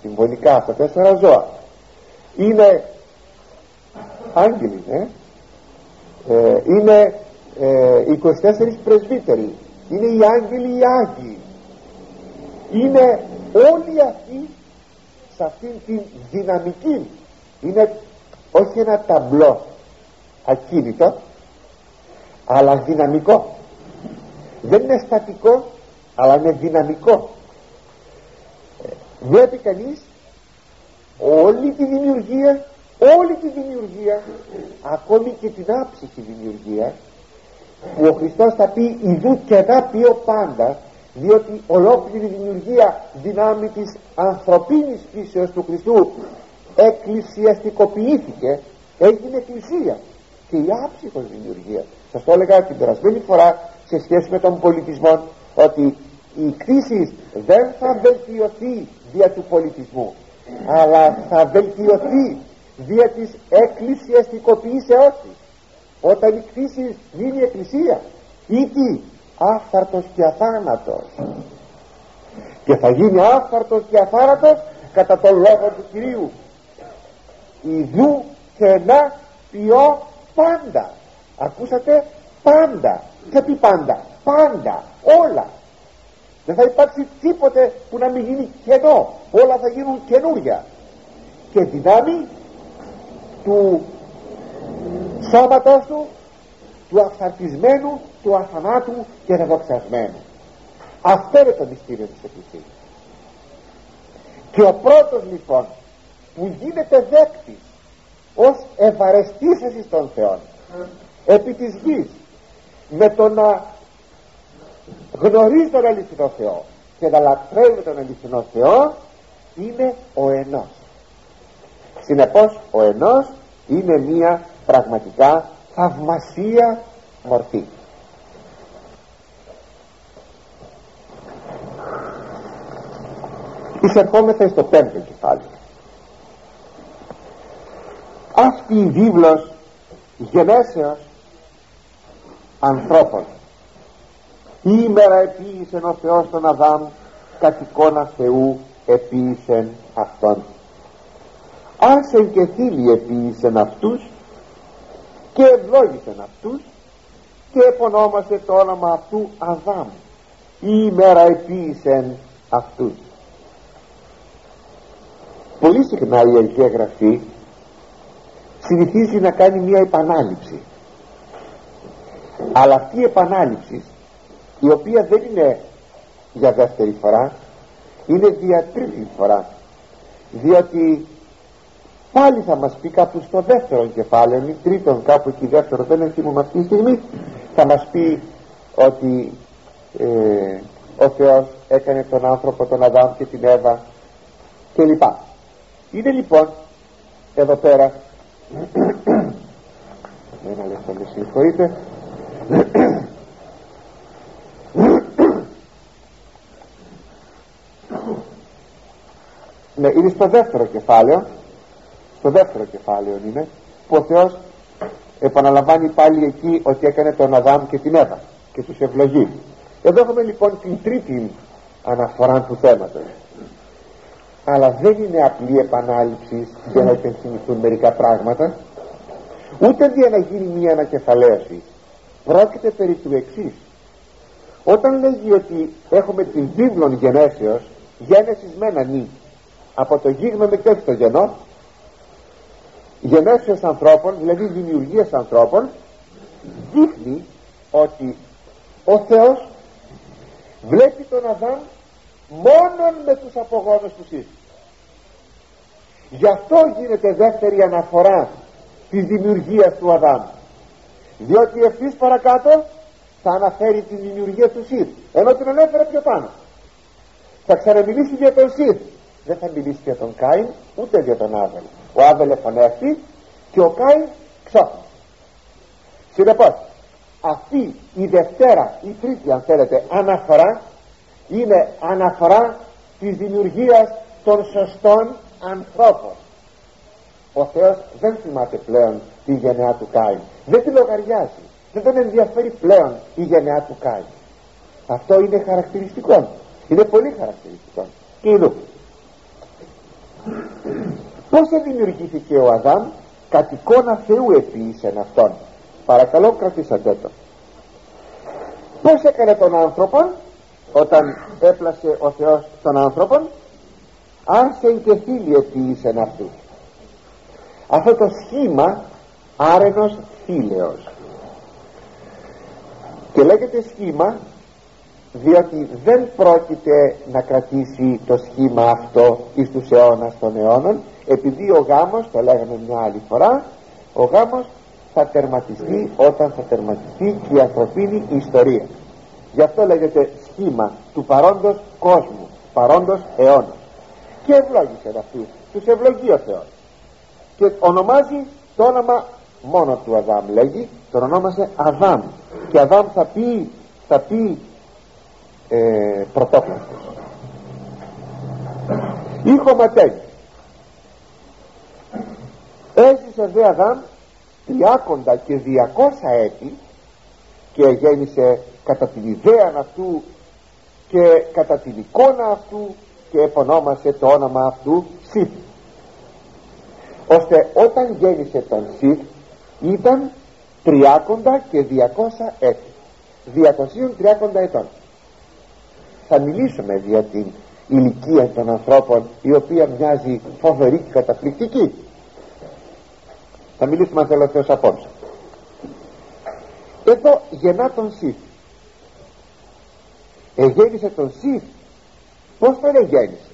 συμβολικά αυτά τέσσερα ζώα. Είναι άγγελοι ε; ε, είναι ε, 24 πρεσβύτεροι. Είναι οι άγγελοι οι άγιοι. Είναι όλοι αυτοί σε αυτήν την δυναμική. Είναι όχι ένα ταμπλό ακίνητο αλλά δυναμικό. Δεν είναι στατικό αλλά είναι δυναμικό. Βλέπει κανείς όλη τη δημιουργία όλη τη δημιουργία ακόμη και την άψυχη δημιουργία που ο Χριστός θα πει ιδού και θα πει ο πάντα διότι ολόκληρη δημιουργία δυνάμει της ανθρωπίνης φύσεως του Χριστού εκκλησιαστικοποιήθηκε έγινε εκκλησία και η άψυχος δημιουργία. Σας το έλεγα την περασμένη φορά σε σχέση με τον πολιτισμό ότι η κρίση δεν θα βελτιωθεί δια του πολιτισμού αλλά θα βελτιωθεί δια της εκκλησιαστικοποιήσεώς της. Όταν η κρίση γίνει εκκλησία ή τι άφθαρτος και αθάνατος. Και θα γίνει άφθαρτος και αθάνατος κατά τον λόγο του Κυρίου. Ιδού και να ποιώ πάντα. Ακούσατε πάντα. Και τι πάντα πάντα όλα. Δεν θα υπάρξει τίποτε που να μην γίνει κενό. Όλα θα γίνουν καινούρια. Και δυνάμει του σώματός του του αυθαρτισμένου του αθανάτου και δεδοξασμένου αυτό είναι το μυστήριο της Εκκλησίας. Και ο πρώτος λοιπόν που γίνεται δέκτης ως ευαρεστής εσείς των Θεών επί της γης με το να γνωρίζει τον αληθινό Θεό και να λατρεύει τον αληθινό Θεό είναι ο ενός. Συνεπώς ο ενός είναι μία πραγματικά θαυμασία μορφή εισερχόμεθα στο πέμπτο κεφάλαιο. Αυτή η βίβλος γενέσεως ανθρώπων. Ημέρα επίησεν ο Θεός τον Αδάμ κατ' εικόνα Θεού επίησεν αυτόν. Άσεν και θύλοι επίησεν αυτούς και ευλόγησεν αυτούς και επωνόμασε το όνομα αυτού Αδάμ. Ημέρα επίησεν αυτούς πολύ συχνά η Αγία Γραφή συνηθίζει να κάνει μια επανάληψη. Αλλά αυτή η επανάληψη η οποία δεν είναι για δεύτερη φορά είναι για τρίτη φορά. Διότι πάλι θα μας πει κάπου στο δεύτερο κεφάλαιο ή τρίτον κάπου εκεί δεύτερο δεν θυμούμε αυτή τη στιγμή θα μας πει ότι ε, ο Θεός έκανε τον άνθρωπο τον Αδάμ και την Εύα και λοιπά είναι λοιπόν εδώ πέρα ένα λεπτό με συγχωρείτε. Ναι, είναι στο δεύτερο κεφάλαιο. Στο δεύτερο κεφάλαιο είναι που ο Θεός επαναλαμβάνει πάλι εκεί ότι έκανε τον Αδάμ και την Εύα και τους ευλογεί. Εδώ έχουμε λοιπόν την τρίτη αναφορά του θέματος αλλά δεν είναι απλή επανάληψη για να υπενθυμηθούν μερικά πράγματα ούτε για να γίνει μια ανακεφαλαίωση πρόκειται περί του εξής. όταν λέγει ότι έχουμε την βίβλον γενέσεως γένεσης μένα νη από το γίγνωμο και όχι το γενό γενέσεως ανθρώπων δηλαδή δημιουργίας ανθρώπων δείχνει ότι ο Θεός βλέπει τον Αδάμ μόνον με τους απογόνους του σύστημα γι' αυτό γίνεται δεύτερη αναφορά της δημιουργίας του Αδάμ. Διότι ευθύς παρακάτω θα αναφέρει τη δημιουργία του Σιθ ενώ την ανέφερε πιο πάνω. Θα ξαναμιλήσει για τον Σιθ δεν θα μιλήσει για τον Κάιν ούτε για τον Άβελ. Ο Άβελ εφωνεύτη και ο Κάιν ξόφνησε συνεπώς αυτή η Δευτέρα η τρίτη αν θέλετε αναφορά είναι αναφορά της δημιουργίας των σωστών ανθρώπων. Ο Θεός δεν θυμάται πλέον τη γενεά του Κάιν. Δεν τη λογαριάζει. Δεν τον ενδιαφέρει πλέον η γενεά του Κάιν. Αυτό είναι χαρακτηριστικό. Είναι πολύ χαρακτηριστικό. Και ειδού πως δημιουργήθηκε ο Αδάμ; Κατ' εικόνα Θεού επίησεν αυτόν. Παρακαλώ κρατήσατε το. Πως έκανε τον άνθρωπο; Όταν έπλασε ο Θεός τον άνθρωπο άρσεν και θύλι επίησεν αυτούς. Αυτό το σχήμα άρενος θύλεως και λέγεται σχήμα διότι δεν πρόκειται να κρατήσει το σχήμα αυτό εις τους αιώνας των αιώνων επειδή ο γάμος, το λέγαμε μια άλλη φορά ο γάμος θα τερματιστεί όταν θα τερματιστεί και η ανθρωπίνη ιστορία γι' αυτό λέγεται σχήμα του παρόντος κόσμου παρόντος αιώνας. Και ευλόγησε αυτούς τους ευλογεί ο Θεός. Και ονομάζει το όνομα μόνο του Αδάμ. Λέγει τον ονόμασε Αδάμ. Και Αδάμ θα πει θα πει ε, πρωτόκλαστος ήχο ματέγι έζησε δε Αδάμ τριάκοντα και διακόσα έτη και γέννησε κατά την ιδέα αυτού και κατά την εικόνα αυτού και επωνόμασε το όνομα αυτού Σιθ ώστε όταν γέννησε τον Σιθ ήταν τριάκοντα και διακόσα έτη. Διακοσίων τριάκοντα ετών. Θα μιλήσουμε για την ηλικία των ανθρώπων η οποία μοιάζει φοβερή και καταπληκτική. Θα μιλήσουμε αν θέλω Θεός απόψε εδώ γεννά τον Σιθ εγέννησε τον Σιθ πως τον εγέννησε;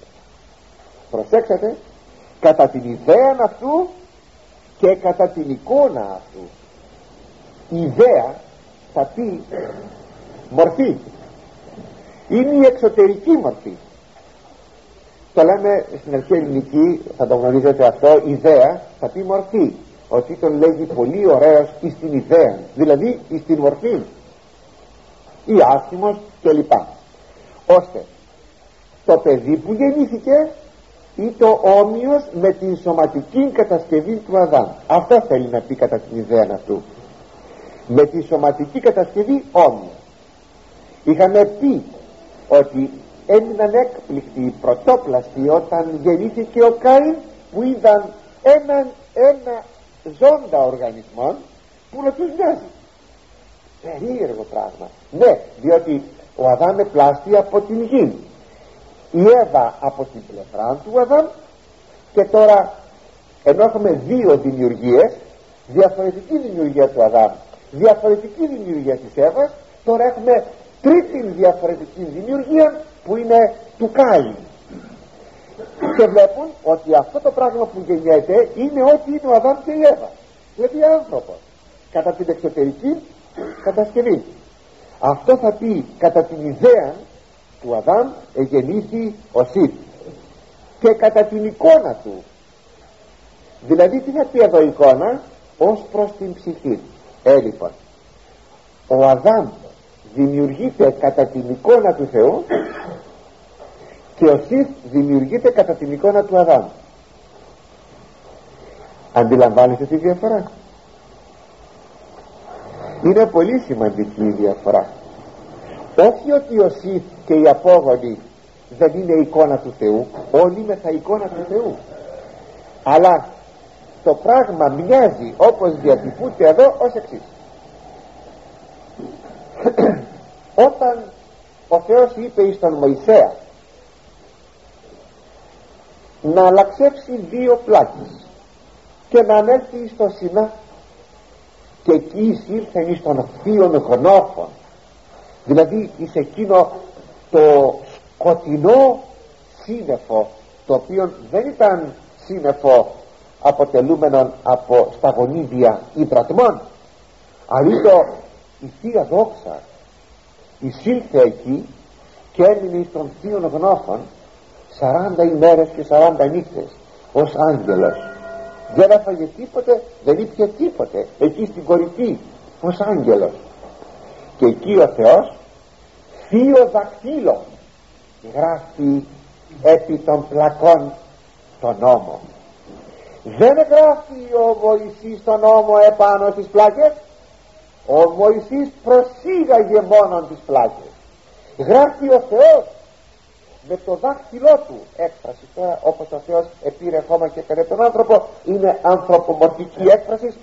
Προσέξατε κατά την ιδέα αυτού και κατά την εικόνα αυτού. Η ιδέα θα πει μορφή. Είναι η εξωτερική μορφή. Το λέμε στην αρχή ελληνική θα το γνωρίζετε αυτό ιδέα θα πει μορφή ότι τον λέγει πολύ ωραίος εις την ιδέα δηλαδή εις την μορφή. Ή άσχημος κλπ. Ώστε το παιδί που γεννήθηκε ή το όμοιος με την σωματική κατασκευή του Αδάμ. Αυτό θέλει να πει κατά την ιδέα αυτού. Με τη σωματική κατασκευή όμοιος. Είχαμε πει ότι έμειναν έκπληκτοι πρωτόπλαστοι όταν γεννήθηκε ο Κάιν που είδαν έναν ένα ζώντα οργανισμό που να τους μοιάζει περίεργο πράγμα. Ναι διότι ο Αδάμ επλάστη από την γη. Η Εύα από την πλευρά του Αδάμ. Και τώρα ενώ έχουμε δύο δημιουργίες διαφορετική δημιουργία του Αδάμ διαφορετική δημιουργία της Εύας τώρα έχουμε τρίτη διαφορετική δημιουργία που είναι του Κάιν και βλέπουν ότι αυτό το πράγμα που γεννιέται είναι ό,τι είναι ο Αδάμ και η Εύα. Δηλαδή άνθρωπο κατά την εξωτερική κατασκευή. Αυτό θα πει κατά την ιδέα του Αδάμ εγεννήθη ο Σιθ και κατά την εικόνα του. Δηλαδή τι θα πει εδώ η εικόνα; Ως προς την ψυχή. Ε λοιπόν ο Αδάμ δημιουργείται κατά την εικόνα του Θεού και ο Σιθ δημιουργείται κατά την εικόνα του Αδάμ. Αντιλαμβάνεστε τη διαφορά; Είναι πολύ σημαντική η διαφορά. Όχι ότι ο Σιθ και οι απόγονοι δεν είναι εικόνα του Θεού. Όλοι είναι θα εικόνα του Θεού. Αλλά το πράγμα μοιάζει όπως διατυπούται εδώ ως εξής. Όταν ο Θεός είπε εις τον Μωυσέα να αλλαξεύσει δύο πλάκες και να ανέλθει στο Σινά. Και εκεί εισήλθε εις των θείων γνώφων δηλαδή εις εκείνο το σκοτεινό σύννεφο το οποίο δεν ήταν σύννεφο αποτελούμενο από σταγονίδια ύπρατμών αλλήλω η Θεία Δόξα. Εισήλθε εκεί και έμεινε εις των θείων γνώφων 40 ημέρες και 40 νύχτες ως άγγελος. Δεν έφαγε τίποτε δεν ήπια τίποτε εκεί στην κορυφή ως άγγελος. Και εκεί ο Θεός θείο δακτύλο γράφει επί των πλακών τον νόμο. Δεν γράφει ο Μωυσής τον νόμο επάνω στις πλάκες. Ο Μωυσής προσήγαγε μόνον τις πλάκες. Γράφει ο Θεός με το δάχτυλό του έκφρασης. Τώρα όπως ο Θεός επήρε ακόμα και έκανε τον άνθρωπο είναι ανθρωπομορφική έκφρασης.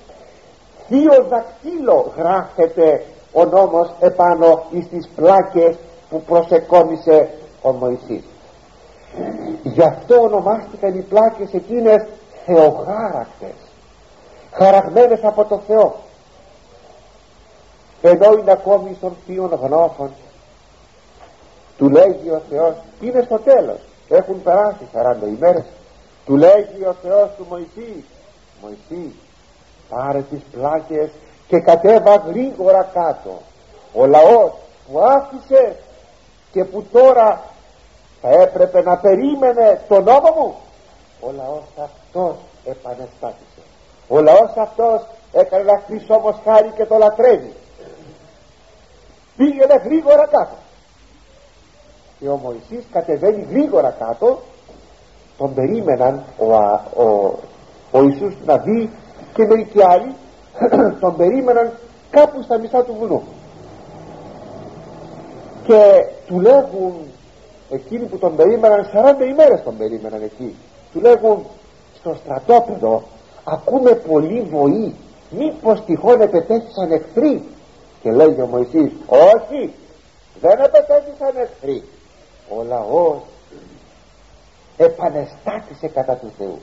Θείο δακτύλο γράφεται ο νόμος επάνω στις πλάκες που προσεκόμισε ο Μωυσής. Γι' αυτό ονομάστηκαν οι πλάκες εκείνες θεοχάρακτες χαραγμένες από το Θεό. Ενώ είναι ακόμη στον θείων γνώφων του λέγει ο Θεός είναι στο τέλος. Έχουν περάσει 40 ημέρες. Του λέγει ο Θεός του Μωυσή Μωυσή πάρε τις πλάκες και κατέβα γρήγορα κάτω. Ο λαός που άφησε και που τώρα θα έπρεπε να περίμενε τον νόμο μου ο λαός αυτός επανεστάτησε ο λαός αυτός έκανε ένα χρυσό μοσχάρι και το λατρεύει. Πήγαινε γρήγορα κάτω και ο Μωυσής κατεβαίνει γρήγορα κάτω τον περίμεναν ο, ο, ο Ιησούς να δει και μερικοί άλλοι τον περίμεναν κάπου στα μισά του βουνού. Και του λέγουν εκείνοι που τον περίμεναν 40 ημέρες τον περίμεναν εκεί του λέγουν στο στρατόπεδο ακούμε πολύ βοή μήπως τυχόν επετέθησαν εχθροί και λέει ο Μωυσής όχι δεν επετέθησαν εχθροί ο λαός επανεστάτησε κατά του Θεού.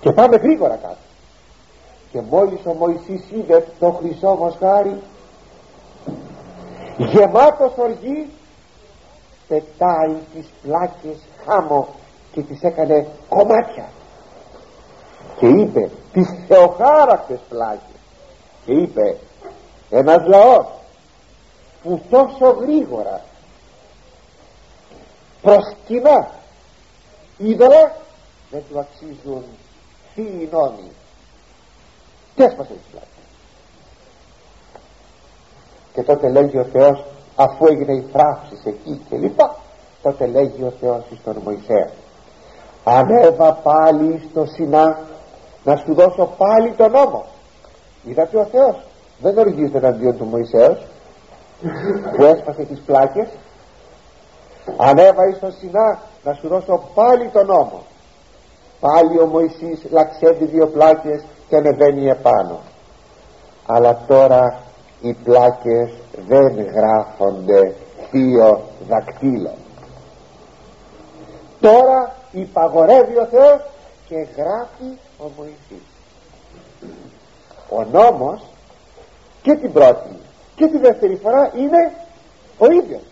Και πάμε γρήγορα κάτω. Και μόλις ο Μωυσής είδε το χρυσό μοσχάρι γεμάτος οργή πετάει τις πλάκες χάμω και τις έκανε κομμάτια. Και είπε τις θεοχάρακτες πλάκες και είπε ένας λαός που τόσο γρήγορα προσκυνά είδωλα δεν του αξίζουν θείοι νόμοι και έσπασε τις πλάκες και τότε λέγει ο Θεός αφού έγινε η φράψη εκεί και λοιπά τότε λέγει ο Θεός στον Μωυσέα ανέβα πάλι στο Σινά να σου δώσω πάλι τον νόμο είδατε ο Θεός δεν οργίζεται εναντίον του Μωυσέως που έσπασε τις πλάκες ανέβα στο Σινά να σου δώσω πάλι τον νόμο. Πάλι ο Μωυσής λαξεύει δύο πλάκες και ανεβαίνει επάνω. Αλλά τώρα οι πλάκες δεν γράφονται θείο δακτύλο τώρα υπαγορεύει ο Θεός και γράφει ο Μωυσής. Ο νόμος και την πρώτη και τη δεύτερη φορά είναι ο ίδιος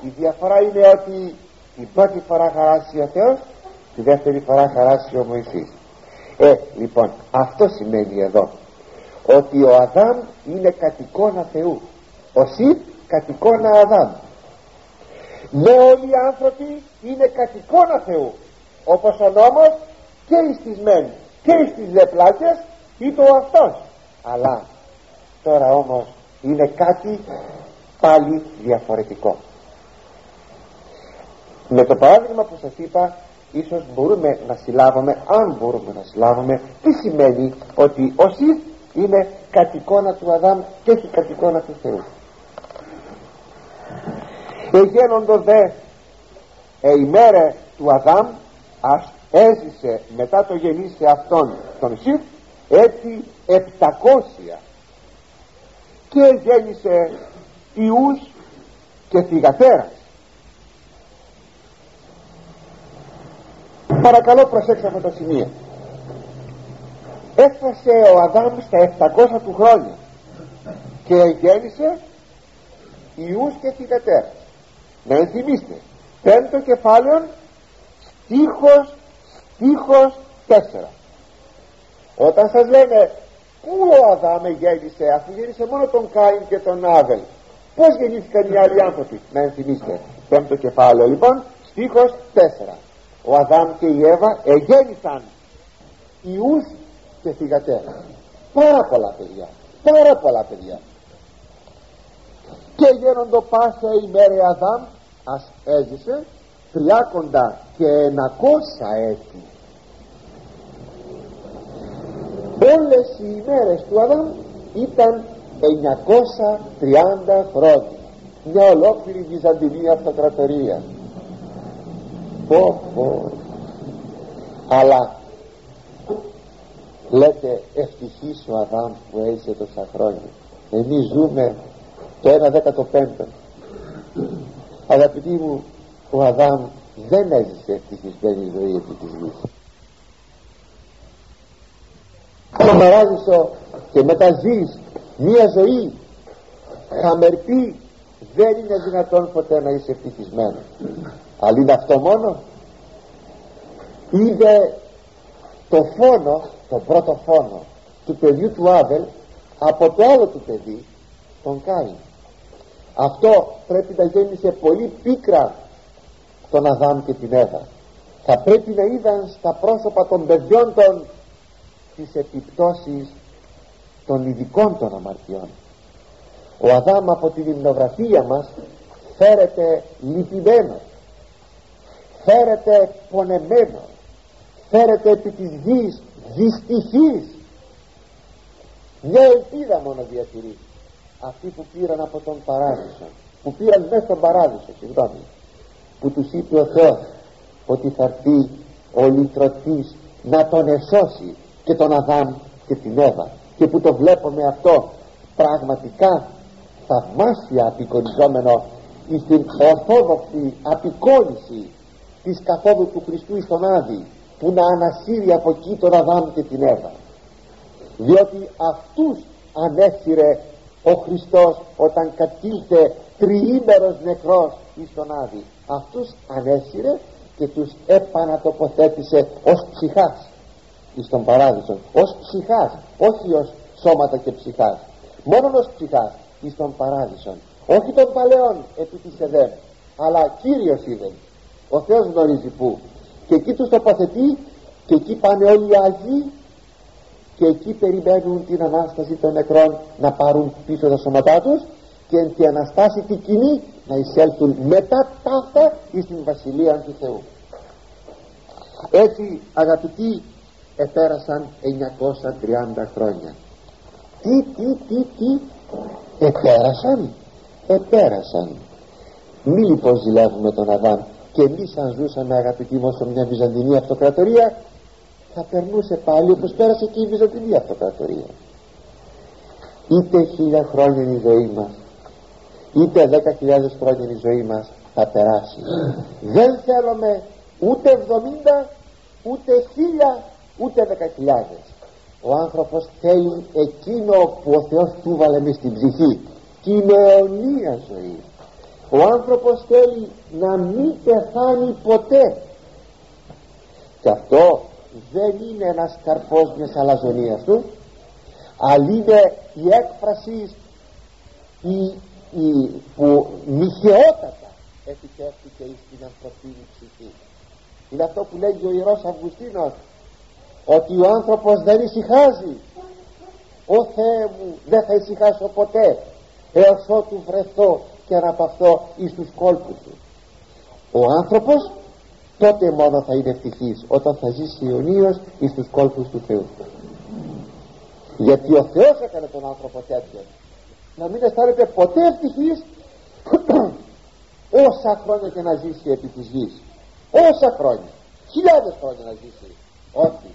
η διαφορά είναι ότι την πρώτη φορά χαράσει ο Θεός τη δεύτερη φορά χαράσει ο Μωυσής. Ε λοιπόν αυτό σημαίνει εδώ ότι ο Αδάμ είναι κατ' εικόνα Θεού. Ο Σιπ κατ' εικόνα Αδάμ. Ναι όλοι οι άνθρωποι είναι κατ' εικόνα Θεού όπως ο νόμος και εις τις μεν και εις τις δε πλάκες είπε ο αυτός. Αλλά τώρα όμως είναι κάτι πάλι διαφορετικό με το παράδειγμα που σας είπα ίσως μπορούμε να συλλάβουμε αν μπορούμε να συλλάβουμε τι σημαίνει ότι ο Σιφ είναι κατ' εικόνα του Αδάμ και έχει κατ' εικόνα του Θεού. Εγένοντο δε ε, ημέρε του Αδάμ ας έζησε μετά το γεννήσε αυτόν τον Σιφ έτσι επτακόσια και γέννησε ιούς και θυγατέρας παρακαλώ προσέξτε αυτό το σημείο έφτασε ο Αδάμ στα 700 του χρόνια και γέννησε ιούς και θυγατέρ να ενθυμίστε πέμπτο κεφάλαιο στίχος στίχος 4 όταν σας λένε πού ο Αδάμ γέννησε αφού γέννησε μόνο τον Κάιν και τον Άβελ. Πως γεννήθηκαν οι άλλοι άνθρωποι να ενθυμίστε πέμπτο κεφάλαιο λοιπόν στίχος 4 ο Αδάμ και η Εύα εγέννησαν ιούς και θυγατέρα πάρα πολλά παιδιά πάρα πολλά παιδιά. Και γέροντο πάσα ημέρα Αδάμ ας έζησε τριάκοντα και ενακόσα έτη. Όλες οι ημέρες του Αδάμ ήταν 930 χρόνια. Μια ολόκληρη Βυζαντινή αυτοκρατορία πω πω. Αλλά λέτε ευτυχής ο Αδάμ που έζησε τόσα χρόνια εμείς ζούμε το 1 15 αγαπητοί μου ο Αδάμ δεν έζησε ευτυχισμένη ζωή επί της γης. Στον παράδεισο και μετά ζεις μία ζωή χαμερπή δεν είναι δυνατόν ποτέ να είσαι ευτυχισμένος αλλά είναι αυτό μόνο; Είδε το φόνο το πρώτο φόνο του παιδιού του Άβελ από το άλλο του παιδί τον Κάιν αυτό πρέπει να γέννησε πολύ πίκρα τον Αδάμ και την Εύα. Θα πρέπει να είδαν στα πρόσωπα των παιδιών των τις επιπτώσεις των ειδικών των αμαρτιών. Ο Αδάμ από την υμνογραφία μας φέρεται λυπημένο φέρεται πονεμένο φέρεται επί της γης δυστυχής μια ελπίδα μόνο διατηρεί αυτοί που πήραν από τον παράδεισο που πήραν μέσα στον παράδεισο συγγνώμη που τους είπε ο Θεός ότι θα έρθει ο λυτρωτής να τον εσώσει και τον Αδάμ και την Εύα. Και που το βλέπουμε αυτό πραγματικά θαυμάσια απεικονιζόμενο στην ορθόδοξη απεικόνηση της καθόδου του Χριστού εις τον Άδη που να ανασύρει από εκεί τον Αδάμ και την Εύα. Διότι αυτούς ανέσυρε ο Χριστός όταν κατήλθε τριήμερος νεκρός εις τον Άδη. Αυτούς ανέσυρε και τους επανατοποθέτησε ως ψυχάς εις τον παράδεισο. Ως ψυχάς όχι ως σώματα και ψυχάς. Μόνο ως ψυχάς εις τον παράδεισο όχι των παλαιών επί της Εδέμ αλλά Κύριος είδε ο Θεός γνωρίζει που και εκεί τους τοποθετεί και εκεί πάνε όλοι οι Άγιοι και εκεί περιμένουν την Ανάσταση των νεκρών να πάρουν πίσω τα σώματά τους και εν τη Αναστάση τη κοινή να εισέλθουν μετά ταύτα εις την Βασιλεία του Θεού. Έτσι αγαπητοί επέρασαν 930 χρόνια. Τι τι τι τι; Επέρασαν επέρασαν. Μη λοιπόν ζηλεύουμε τον Αδάμ και εμείς αν ζούσαμε αγαπητοί μου σε μια Βυζαντινή αυτοκρατορία θα περνούσε πάλι όπως πέρασε και η Βυζαντινή αυτοκρατορία. Είτε χίλια χρόνια είναι η ζωή μας είτε δέκα χιλιάδες χρόνια είναι η ζωή μας θα περάσει. Δεν θέλουμε ούτε εβδομήντα ούτε χίλια ούτε δέκα χιλιάδες. Ο άνθρωπος θέλει εκείνο που ο Θεός του βάλε μες στην ψυχή την αιωνία ζωής ο άνθρωπος θέλει να μην πεθάνει ποτέ. Και αυτό δεν είναι ένας καρπός μιας αλαζονίας του αλλά είναι η έκφραση η, η, που μοιχαιότατα επιτεύχθηκε στην ανθρωπίνη ψυχή είναι αυτό που λέγει ο Ιερός Αυγουστίνος ότι ο άνθρωπος δεν ησυχάζει. Ο Θεέ μου δεν θα ησυχάσω ποτέ έως ότου βρεθώ και αναπαυθώ εις τους κόλπους του. Ο άνθρωπος τότε μόνο θα είναι ευτυχής όταν θα ζήσει αιωνίως εις τους κόλπους του Θεού. Γιατί ο Θεός έκανε τον άνθρωπο τέτοιο να μην αισθάνεται ποτέ ευτυχής όσα χρόνια και να ζήσει επί της γης. Όσα χρόνια. Χιλιάδες χρόνια να ζήσει. Όχι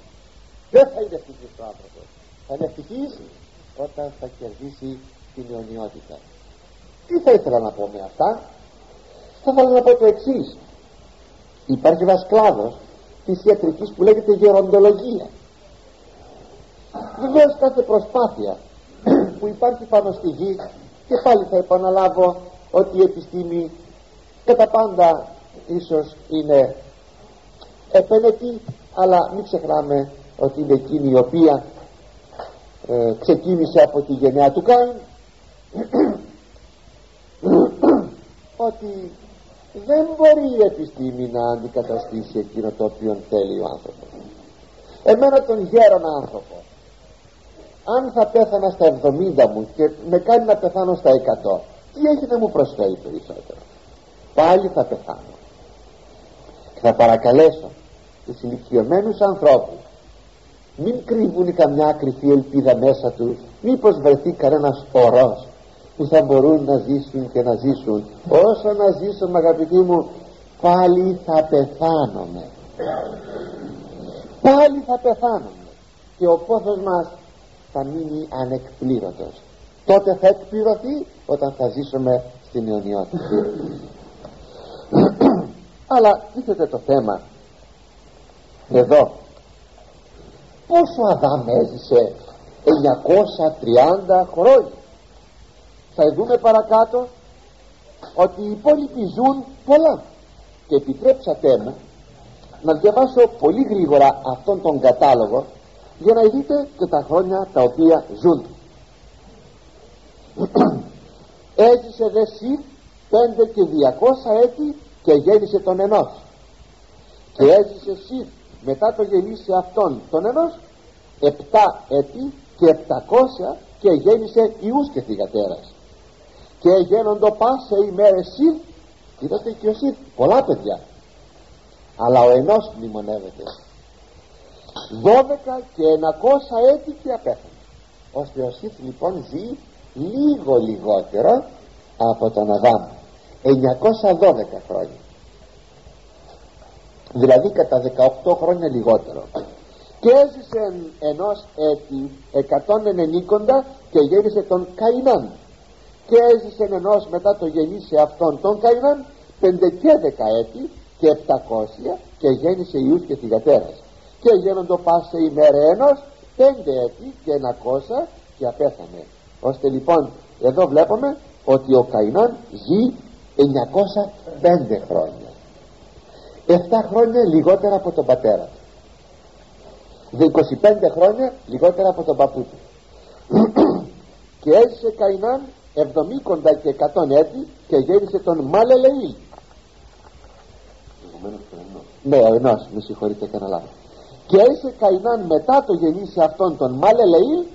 δεν θα είναι ευτυχής ο άνθρωπος. Θα είναι ευτυχής όταν θα κερδίσει την αιωνιότητα τι θα ήθελα να πω με αυτά; Θα ήθελα να πω το εξής. υπάρχει ένας κλάδος της ιατρικής που λέγεται γεροντολογία βεβαίως κάθε προσπάθεια που υπάρχει πάνω στη γη και πάλι θα επαναλάβω ότι η επιστήμη κατά πάντα ίσως είναι επένετη αλλά μην ξεχνάμε ότι είναι εκείνη η οποία ε, ξεκίνησε από τη γενιά του Κάιν ότι δεν μπορεί η επιστήμη να αντικαταστήσει εκείνο το οποίο θέλει ο άνθρωπος. Εμένα τον γέρον άνθρωπο. Αν θα πέθανα στα 70 μου και με κάνει να πεθάνω στα 100 τι έχει να μου προσφέρει περισσότερο; Πάλι θα πεθάνω. Και θα παρακαλέσω τους ηλικιωμένους ανθρώπους μην κρύβουν καμιά κρυφή ελπίδα μέσα τους μήπως βρεθεί κανένας ορός που θα μπορούν να ζήσουν και να ζήσουν. Όσο να ζήσουν αγαπητοί μου πάλι θα πεθάνομαι. Πάλι θα πεθάνομαι. Και ο πόθος μας θα μείνει ανεκπλήρωτος. Τότε θα εκπληρωθεί όταν θα ζήσουμε στην αιωνιότητα. Αλλά δείτε το θέμα. Εδώ. Πόσο Αδάμ έζησε 930 χρόνια θα δούμε παρακάτω ότι οι υπόλοιποι ζουν πολλά. Και επιτρέψατε μου να διαβάσω πολύ γρήγορα αυτόν τον κατάλογο για να δείτε και τα χρόνια τα οποία ζουν. Έζησε δε Σιφ πέντε και διακόσα έτη και γέννησε τον ενός. Και έζησε Σιφ μετά το γεννήσει αυτόν τον ενός επτά έτη και επτακόσια και γέννησε ιούς και θυγατέρας και γένοντο πάσε ημέρε Σιφ είδατε και ο Σιφ πολλά παιδιά. Αλλά ο ενός μνημονεύεται δώδεκα και ενακόσα έτη και απέθανε. Ώστε ο Σιφ λοιπόν ζει λίγο λιγότερο από τον Αδάμ. 912 χρόνια. Δηλαδή κατά 18 χρόνια λιγότερο. Και έζησε ενός έτη 190 και γέννησε τον Καϊνάν και έζησε ενός μετά το γεννήσε αυτόν τον Καϊνάν 5 και 10 έτη και 700 και γέννησε ιούς και θυγατέρας και γένοντο πάσε ημέρα ενός 5 έτη και 900 και απέθανε. Ώστε λοιπόν εδώ βλέπουμε ότι ο Καϊνάν ζει 905 χρόνια. 7 χρόνια λιγότερα από τον πατέρα του. 25 χρόνια λιγότερα από τον παππού του. Και έζησε Καϊνάν 70 και 100 έτη και γέννησε τον Μαλελεήλ. Ναι ο ενός με συγχωρείτε έκανα λάθος. Και έζησε Καϊνάν μετά το γεννήσει αυτόν τον Μαλελεήλ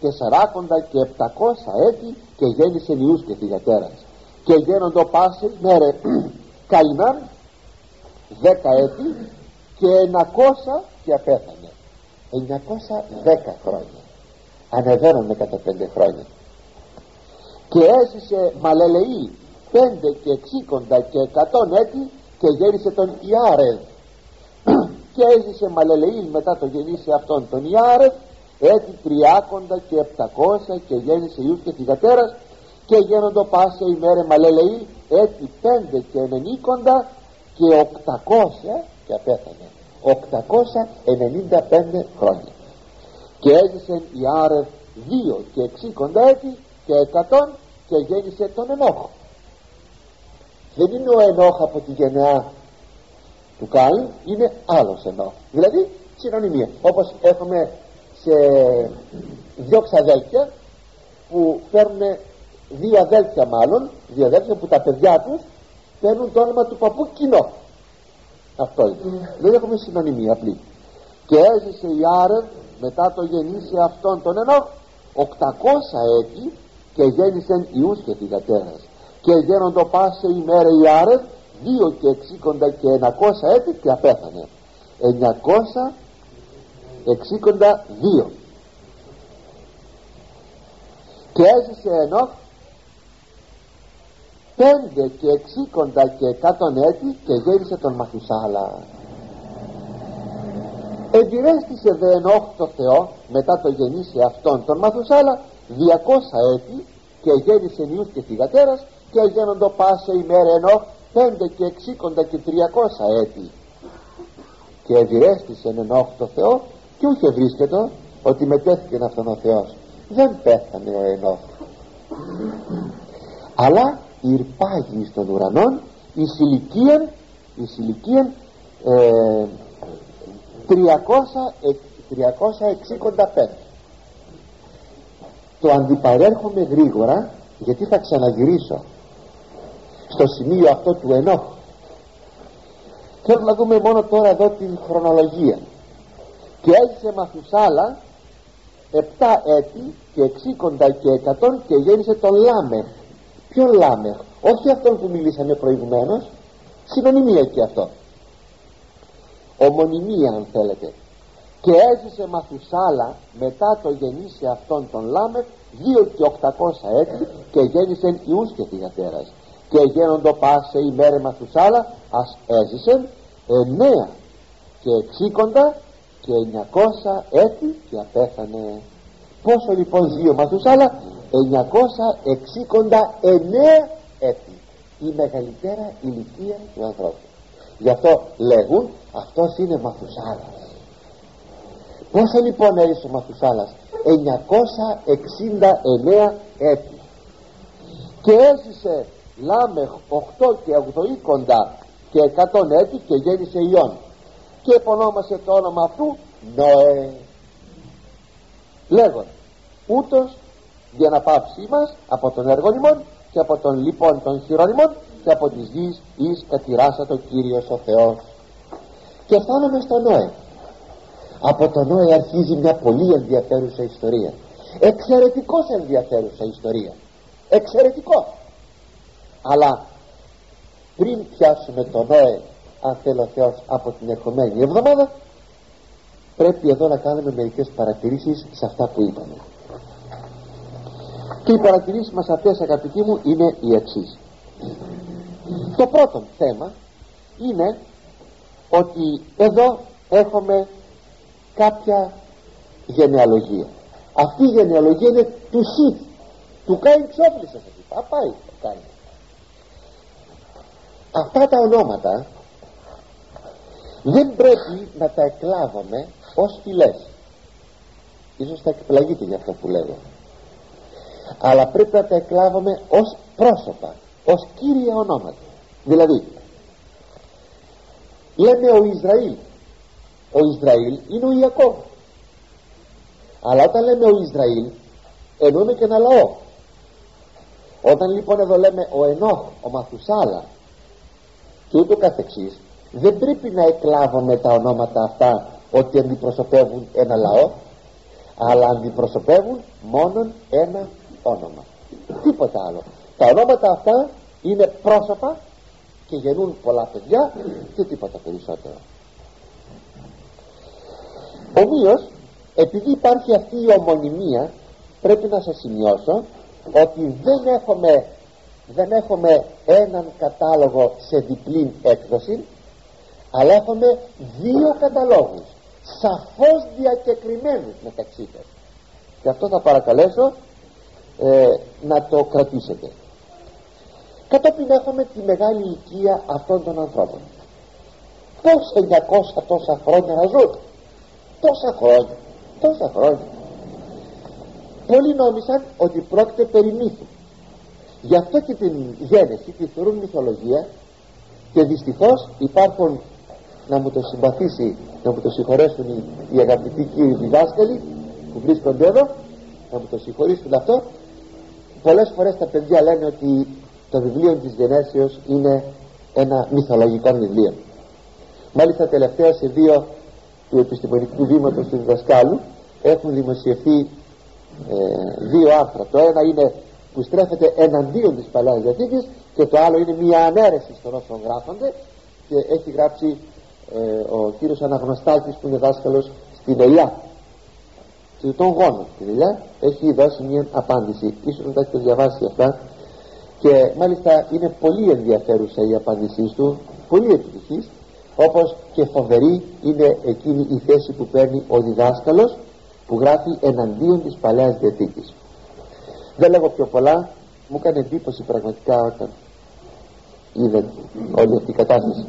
τεσσαράκοντα και επτακόσα έτη και γέννησε νιούς και θυγατέρας και γένοντο πάσε μέρε Καϊνάν δέκα έτη και ενακόσα και απέθανε. 910 χρόνια. Ανεβαίνονται κατά πέντε χρόνια και έζησε Μαλελεή πέντε και εξήκοντα και εκατόν έτη και γέννησε τον Ιάρεδ και έζησε Μαλελεή μετά το γεννήσει αυτόν τον Ιάρεδ έτη τριάκοντα και επτακόσα και γέννησε ιούς και θυγατέρας και γένοντο πάσε ημέρε Μαλελεή έτη πέντε και ενενήκοντα και οκτακόσια και απέθανε 895 χρόνια. Και έζησε η Άρευ δύο και εξήκοντα έτη και εκατόν και γέννησε τον Ενόχ δεν είναι ο Ενόχ από τη γενεά του Κάιν είναι άλλος Ενόχ δηλαδή συνωνυμία. Όπως έχουμε σε δυο ξαδέλφια που παίρνουν δύο αδέλφια μάλλον δύο αδέλφια που τα παιδιά τους παίρνουν το όνομα του παππού κοινό. Αυτό είναι. Δεν έχουμε συνωνυμία απλή. Και έζησε η Άρευ μετά το γεννήσει αυτόν τον ενώ 800 έτη και γέννησεν ιούς και θυγατέρας και γένοντο πάσε ημέρα η Άρευ δύο και εξήκοντα και 900 έτη και απέθανε. 900 εξήκοντα δύο. Και έζησε ενώ πέντε και εξήκοντα και εκατόν έτη και γέννησε τον Μαθουσάλα. Εγκυρέστησε δε ενόχ το Θεό μετά το γεννήσει αυτόν τον Μαθουσάλα διακόσα έτη και γέννησε νιούς και θυγατέρας και γένοντο πάσε ημέρα ενόχ πέντε και εξήκοντα και τριακόσα έτη. Και ευηρέστησε ενόχ το Θεό και όχι βρίσκεται ότι μετέθηκε αυτόν ο Θεός. Δεν πέθανε ο Ενόχ. Αλλά ηρπάγει στον ουρανό η ηλικίαν η ηλικίαν ε, 365 το αντιπαρέρχομαι γρήγορα γιατί θα ξαναγυρίσω στο σημείο αυτό του ενόχ θέλω να δούμε μόνο τώρα εδώ την χρονολογία. Και έζησε Μαθουσάλα 7 έτη και 60 και 100 και γέννησε τον Λάμεχ ποιον Λάμεχ όχι αυτόν που μιλήσαμε προηγουμένως. Συνωνυμία και αυτό. Ομωνυμία αν θέλετε και έζησε Μαθουσάλα μετά το γεννήσει αυτόν τον Λάμεχ 2 και 800 έτη και γέννησε υιούς και θυγατέρας και γένοντο πάσε ημέρε Μαθουσάλα ας έζησε 9 και 60 και 900 έτη και απέθανε. Πόσο λοιπόν ζει ο Μαθουσάλα; 969 έτη. Η μεγαλύτερα ηλικία του ανθρώπου. Γι' αυτό λέγουν αυτός είναι Μαθουσάλας πόσο λοιπόν έζησε ο Μαθουσάλας 969 έτη. Και έζησε Λάμεχ 8 και 80 και 100 έτη και γέννησε Ιών. Και επωνόμασε το όνομα αυτού Νοέ λέγον ούτως για να πάψει μας από τον έργο και από τον λοιπόν των χειρονιμών και από τις γης εις κατηράσατο Κύριος ο Θεός. Και φτάνουμε στο Νόε από τον Νόε αρχίζει μια πολύ ενδιαφέρουσα ιστορία. Εξαιρετικός ενδιαφέρουσα ιστορία. Εξαιρετικό. Αλλά πριν πιάσουμε τον Νόε αν θέλει ο Θεός από την ερχομένη εβδομάδα πρέπει εδώ να κάνουμε μερικές παρατηρήσεις σε αυτά που είπαμε. Και οι παρατηρήσεις μας αυτές αγαπητοί μου είναι οι εξής. Το πρώτο θέμα είναι ότι εδώ έχουμε κάποια γενεαλογία. Αυτή η γενεαλογία είναι του Σιθ του Κάιν Ξόφλης σας είπα πάει το Κάιν αυτά τα ονόματα δεν πρέπει να τα εκλάβουμε ως φυλές. Ίσως θα εκπλαγείτε για αυτό που λέω αλλά πρέπει να τα εκλάβουμε ως πρόσωπα ως κύρια ονόματα. Δηλαδή λέμε ο Ισραήλ ο Ισραήλ είναι ο Ιακώβ. Αλλά όταν λέμε ο Ισραήλ εννοούμε και ένα λαό. Όταν λοιπόν εδώ λέμε ο Ενόχ, ο Μαθουσάλα και ούτω καθεξής δεν πρέπει να εκλάβουμε τα ονόματα αυτά ότι αντιπροσωπεύουν ένα λαό αλλά αντιπροσωπεύουν μόνον ένα όνομα. Τίποτα άλλο. Τα ονόματα αυτά είναι πρόσωπα και γεννούν πολλά παιδιά και τίποτα περισσότερο ομοίως επειδή υπάρχει αυτή η ομονιμία πρέπει να σας σημειώσω ότι δεν έχουμε δεν έχουμε έναν κατάλογο σε διπλή έκδοση αλλά έχουμε δύο καταλόγους σαφώς διακεκριμένους μεταξύ τους και αυτό θα παρακαλέσω ε, να το κρατήσετε. Κατόπιν έχουμε τη μεγάλη ηλικία αυτών των ανθρώπων. Πως 900 τόσα χρόνια να ζουν; Τόσα χρόνια τόσα χρόνια. Πολλοί νόμισαν ότι πρόκειται περί μύθου. Γι' αυτό και την γένεση της θεωρούν μυθολογία και δυστυχώς υπάρχουν να μου το συμπαθήσει να μου το συγχωρέσουν οι, οι αγαπητοί κύριοι διδάσκαλοι που βρίσκονται εδώ να μου το συγχωρήσουν αυτό. Πολλές φορές τα παιδιά λένε ότι το βιβλίο της γενέσεως είναι ένα μυθολογικό βιβλίο. Μάλιστα τελευταία σε δύο του επιστημονικού βήματος του διδασκάλου έχουν δημοσιευθεί ε, δύο άρθρα. Το ένα είναι που στρέφεται εναντίον της Παλαιάς Διαθήκης και το άλλο είναι μια ανέρεση στον όσων γράφονται και έχει γράψει ε, ο κύριος Αναγνωστάκης που είναι δάσκαλος στην ΕΛΙΑ των γόνων στην ΕΛΙΑ έχει δώσει μια απάντηση. Ίσως να τα έχετε διαβάσει αυτά. Και μάλιστα είναι πολύ ενδιαφέρουσα η απάντησή του πολύ επιτυχής όπως και φοβερή είναι εκείνη η θέση που παίρνει ο διδάσκαλος που γράφει εναντίον της Παλαιάς Διαθήκης. Δεν λέγω πιο πολλά μου έκανε εντύπωση πραγματικά όταν είδε όλη αυτή η κατάσταση.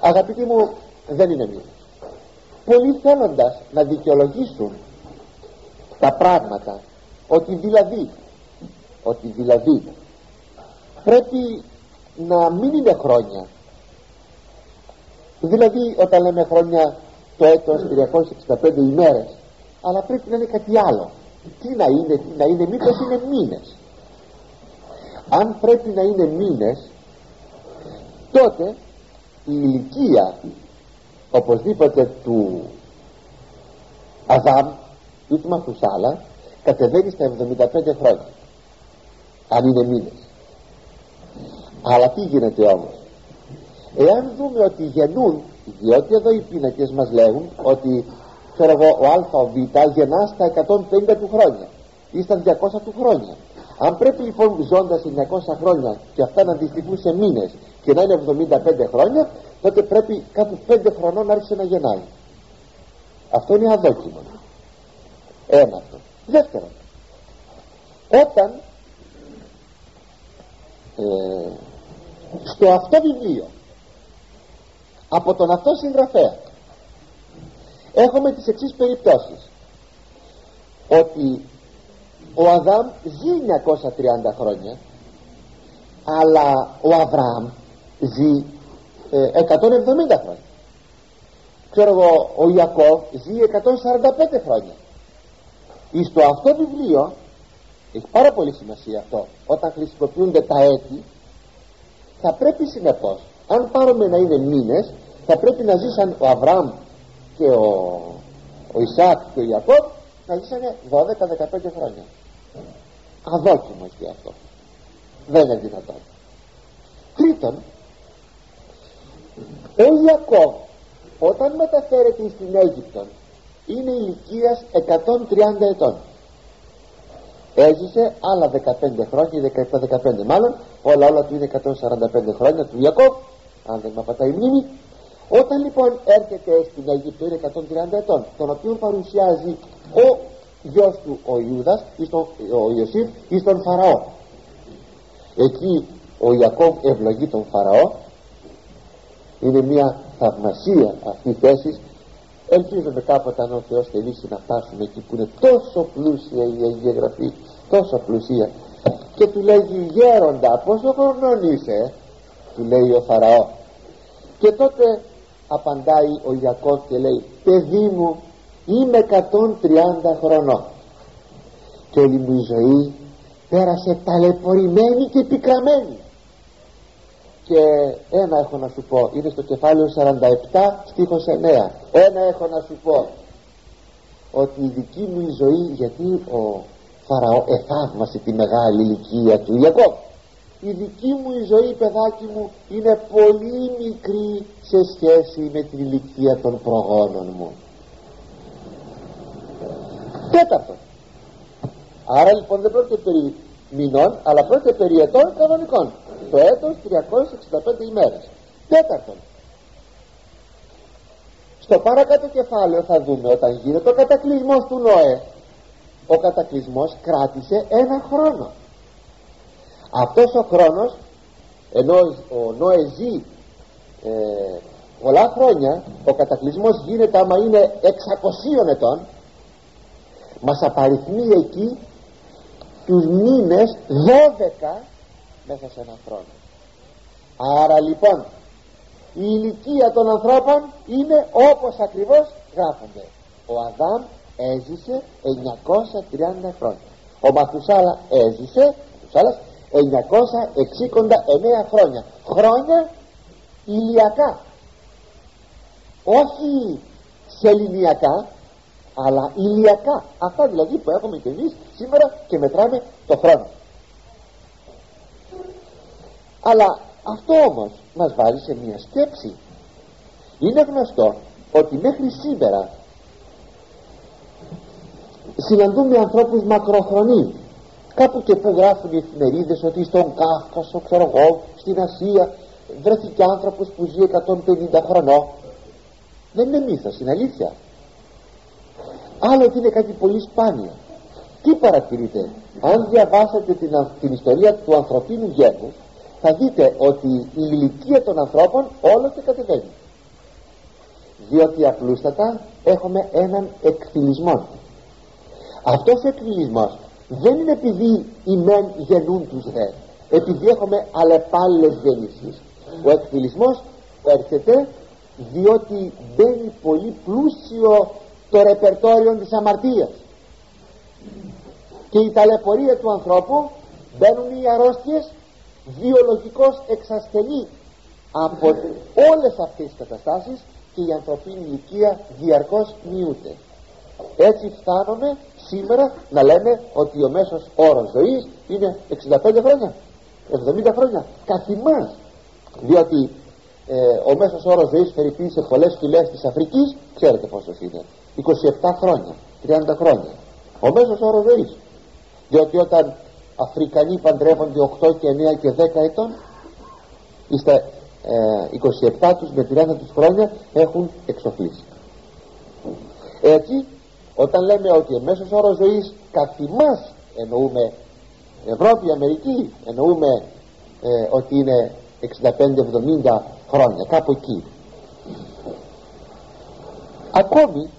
Αγαπητοί μου δεν είναι μήνυμα πολλοί θέλοντας να δικαιολογήσουν τα πράγματα ότι δηλαδή ότι δηλαδή πρέπει να μην είναι χρόνια δηλαδή όταν λέμε χρόνια το έτος 365 ημέρες αλλά πρέπει να είναι κάτι άλλο. Τι να είναι, τι να είναι μήπως είναι μήνες. Αν πρέπει να είναι μήνες τότε η ηλικία οπωσδήποτε του Αδάμ ή του Μαθουσάλα κατεβαίνει στα 75 χρόνια αν είναι μήνες. Αλλά τι γίνεται όμως; Εάν δούμε ότι γεννούν διότι εδώ οι πίνακες μας λέγουν ότι ξέρω εγώ ο α ο β γεννά στα 150 του χρόνια ή στα 200 του χρόνια. Αν πρέπει λοιπόν ζώντας 900 χρόνια και αυτά να αντιστοιχούν σε μήνες και να είναι 75 χρόνια τότε πρέπει κάπου 5 χρονών να άρχισε να γεννάει. Αυτό είναι αδόκιμο. Ένα αυτό δεύτερον όταν ε, στο αυτό βιβλίο από τον αυτό συγγραφέα. Έχουμε τις εξής περιπτώσεις. Ότι ο Αδάμ ζει 930 χρόνια αλλά ο Αβραάμ ζει 170 ε, χρόνια. Ξέρω εγώ ο Ιακώβ ζει 145 χρόνια. Στο αυτό βιβλίο έχει πάρα πολύ σημασία αυτό όταν χρησιμοποιούνται τα έτη θα πρέπει συνεπώς αν πάρουμε να είναι μήνες θα πρέπει να ζήσαν ο Αβραάμ και ο, ο Ισάκ και ο Ιακώβ να ζήσανε 12-15 χρόνια. Αδόκιμος για αυτό. Δεν είναι δυνατόν. Τρίτον ο Ιακώβ όταν μεταφέρεται στην Αίγυπτο είναι ηλικίας 130 ετών. Έζησε άλλα 15 χρόνια 17-15 μάλλον όλα όλα του είναι 145 χρόνια του Ιακώβ αν δεν με απατάει η μνήμη όταν λοιπόν έρχεται στην Αίγυπτο είναι 130 ετών τον οποίο παρουσιάζει ο γιος του ο Ιούδας ο Ιωσήφ εις τον Φαραώ. Εκεί ο Ιακώβ ευλογεί τον Φαραώ. Είναι μια θαυμασία αυτή η θέση. Ελπίζουμε κάποτε αν ο Θεός θελήσει να φτάσουμε εκεί που είναι τόσο πλούσια η Αγία Γραφή τόσο πλουσία και του λέγει γέροντα πόσο χρονών είσαι; Του λέει ο Φαραώ. Και τότε απαντάει ο Ιακώβ και λέει παιδί μου είμαι 130 χρονών και όλη μου η ζωή πέρασε ταλαιπωρημένη και πικραμένη. Και ένα έχω να σου πω είναι στο κεφάλαιο 47 στίχος 9 ένα έχω να σου πω ότι η δική μου η ζωή γιατί ο Φαραώ εθαύμασε τη μεγάλη ηλικία του Ιακώβ η δική μου η ζωή παιδάκι μου είναι πολύ μικρή σε σχέση με την ηλικία των προγόνων μου. Τέταρτον άρα λοιπόν δεν πρόκειται περί μηνών αλλά πρόκειται περί ετών κανονικών. Το έτος 365 ημέρες. Τέταρτον. Στο παρακάτω κεφάλαιο θα δούμε όταν γίνεται ο κατακλυσμός του Νόε. Ο κατακλυσμός κράτησε ένα χρόνο αυτός ο χρόνος ενώ ο Νόε ζει ε, πολλά χρόνια ο κατακλυσμός γίνεται άμα είναι 600 ετών μας απαριθμεί εκεί τους μήνες 12 μέσα σε ένα χρόνο. Άρα λοιπόν η ηλικία των ανθρώπων είναι όπως ακριβώς γράφονται. Ο Αδάμ έζησε 930 χρόνια. Ο Μαθουσάλα έζησε Μαθουσάλας 969 χρόνια. Χρόνια ηλιακά. Όχι σεληνιακά αλλά ηλιακά. Αυτά δηλαδή που έχουμε και εμείς σήμερα και μετράμε το χρόνο. Αλλά αυτό όμως μας βάζει σε μια σκέψη. Είναι γνωστό ότι μέχρι σήμερα συναντούμε ανθρώπους μακροχρονεί κάπου και που γράφουν οι εφημερίδες ότι στον Κάφκασο ξέρω εγώ στην Ασία βρέθηκε άνθρωπος που ζει 150 χρονών. Δεν είναι μύθος είναι αλήθεια. Άλλο ότι είναι κάτι πολύ σπάνιο. Τι παρατηρείτε αν διαβάσετε την, την ιστορία του ανθρωπίνου γένους θα δείτε ότι η ηλικία των ανθρώπων όλος και κατεβαίνει. Διότι απλούστατα έχουμε έναν εκφυλισμό. Αυτός ο εκφυλισμός δεν είναι επειδή οι μεν γεννούν τους δε επειδή έχουμε αλλεπάλληλες γεννήσεις. Ο εκφυλισμός έρχεται διότι μπαίνει πολύ πλούσιο το ρεπερτόριο της αμαρτίας. Και η ταλαιπωρία του ανθρώπου μπαίνουν οι αρρώστιες βιολογικώς εξασθενεί από όλες αυτές τις καταστάσεις και η ανθρωπίνη ηλικία διαρκώς μειούται. Έτσι φτάνουμε σήμερα να λέμε ότι ο μέσος όρος ζωής είναι 65 χρόνια 70 χρόνια. Καθημάς διότι ε, ο μέσος όρος ζωής φερειπεί σε πολλές φυλές της Αφρικής. Ξέρετε πόσος είναι. 27 χρόνια 30 χρόνια. Ο μέσος όρος ζωής. Διότι όταν Αφρικανοί παντρεύονται 8 και 9 και 10 ετών στα ε, 27 τους με 30 τους χρόνια έχουν εξοφλήσει. Έτσι όταν λέμε ότι ο μέσος όρος ζωής καθημάς εννοούμε Ευρώπη, Αμερική εννοούμε ε, ότι είναι 65-70 χρόνια κάπου εκεί. Ακόμη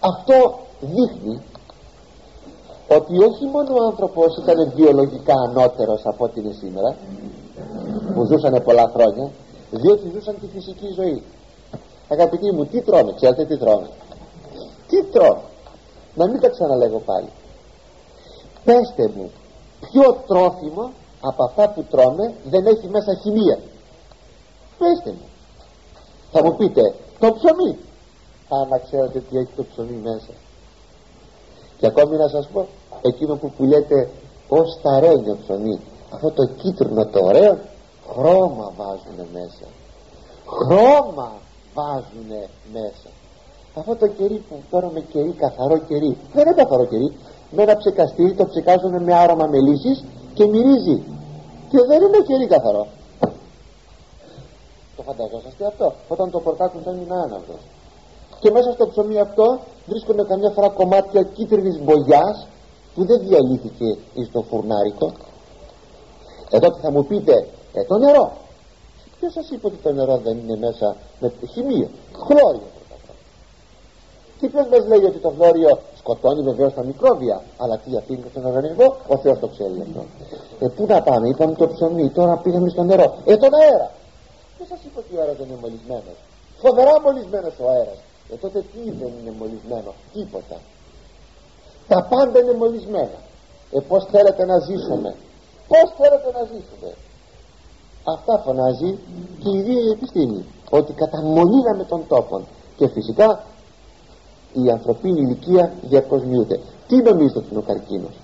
αυτό δείχνει ότι όχι μόνο ο άνθρωπος ήταν βιολογικά ανώτερος από ό,τι είναι σήμερα που ζούσαν πολλά χρόνια διότι ζούσαν τη φυσική ζωή. Αγαπητοί μου τι τρώμε ξέρετε τι τρώμε; Τι τρώμε να μην τα ξαναλέγω πάλι. Πέστε μου ποιο τρόφιμο από αυτά που τρώμε δεν έχει μέσα χημεία; Πέστε μου. Θα μου πείτε το ψωμί. Άμα ξέρετε τι έχει το ψωμί μέσα. Και ακόμη να σας πω εκείνο που πουλιέται ως σταρένιο ψωμί αυτό το κίτρινο το ωραίο χρώμα βάζουν μέσα. Χρώμα βάζουν μέσα αυτό το κερί που παίρνουμε κερί καθαρό κερί δεν είναι καθαρό κερί με ένα ψεκαστήρι το ψεκάζουν με άρωμα μελίσης και μυρίζει. Και δεν είναι κερί καθαρό. Το φανταζόσαστε αυτό; Όταν το πορτάκουν δεν είναι άναυδος. Και μέσα στο ψωμί αυτό βρίσκονται καμιά φορά κομμάτια κίτρινης μπογιάς που δεν διαλύθηκε εις το φουρνάρικο. Εδώ θα μου πείτε ε, το νερό ποιος σας είπε ότι το νερό δεν είναι μέσα με χημείο; Χλώριο και ποιος μας λέει ότι το χλώριο σκοτώνει βεβαίως τα μικρόβια. Αλλά τι αφήνει στον οργανισμό; Ο Θεός το ξέρει αυτό. Ε, πού να πάμε είπαμε το ψωμί τώρα πήγαμε στο νερό. Ε τον αέρα! Ποιος σας είπε ότι ο αέρας δεν είναι μολυσμένος. Φοβερά μολυσμένος ο αέρας. Ε τότε τι δεν είναι μολυσμένο; Τίποτα. Τα πάντα είναι μολυσμένα. Ε πως θέλετε να ζήσουμε; Πως θέλετε να ζήσουμε; Αυτά φωνάζει και η ίδια η επιστήμη ότι καταμολύναμε τον τόπο και φυσικά η ανθρωπίνη ηλικία διαρκώς μειούται τι νομίζετε ότι είναι ο καρκίνος;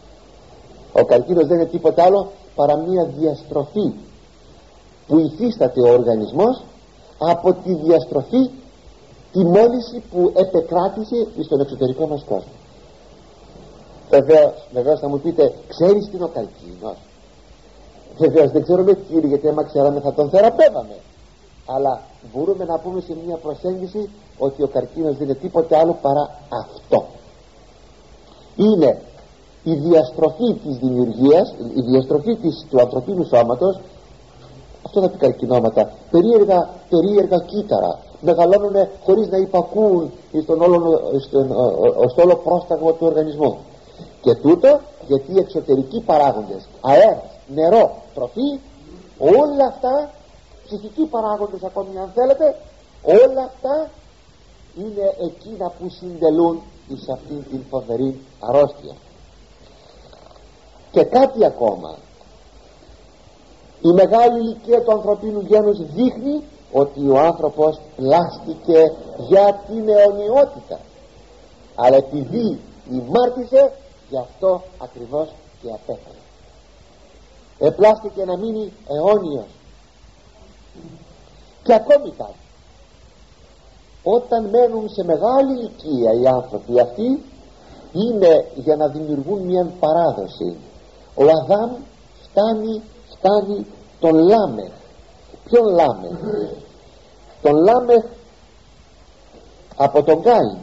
Ο καρκίνος δεν είναι τίποτα άλλο παρά μια διαστροφή που υφίσταται ο οργανισμός από τη διαστροφή τη μόλυση που επεκράτησε στον εξωτερικό μας κόσμο. Βεβαίως, βεβαίως θα μου πείτε ξέρεις τι είναι ο καρκίνος; Βεβαίως δεν ξέρουμε τι είναι γιατί άμα ξέραμε θα τον θεραπεύαμε. Αλλά μπορούμε να πούμε σε μια προσέγγιση ότι ο καρκίνος δεν είναι τίποτε άλλο παρά αυτό. Είναι η διαστροφή της δημιουργίας η διαστροφή της, του ανθρωπίνου σώματος αυτό θα πει καρκινώματα περίεργα, περίεργα κύτταρα μεγαλώνουν χωρίς να υπακούν στον όλο, στον, στο όλο πρόσταγμα του οργανισμού. Και τούτο γιατί οι εξωτερικοί παράγοντες αέρας, νερό, τροφή όλα αυτά ψυχικοί παράγοντες ακόμη αν θέλετε όλα αυτά είναι εκείνα που συντελούν εις αυτήν την φοβερή αρρώστια. Και κάτι ακόμα. Η μεγάλη ηλικία του ανθρωπίνου γένους δείχνει ότι ο άνθρωπος πλάστηκε για την αιωνιότητα. Αλλά επειδή ημάρτησε γι' αυτό ακριβώς και απέθανε. Επλάστηκε να μείνει αιώνιος και ακόμη κάτι. Όταν μένουν σε μεγάλη ηλικία οι άνθρωποι αυτοί είναι για να δημιουργούν μια παράδοση. Ο Αδάμ φτάνει, φτάνει τον Λάμεχ. Ποιον Λάμεχ; Τον Λάμεχ από τον Κάιν.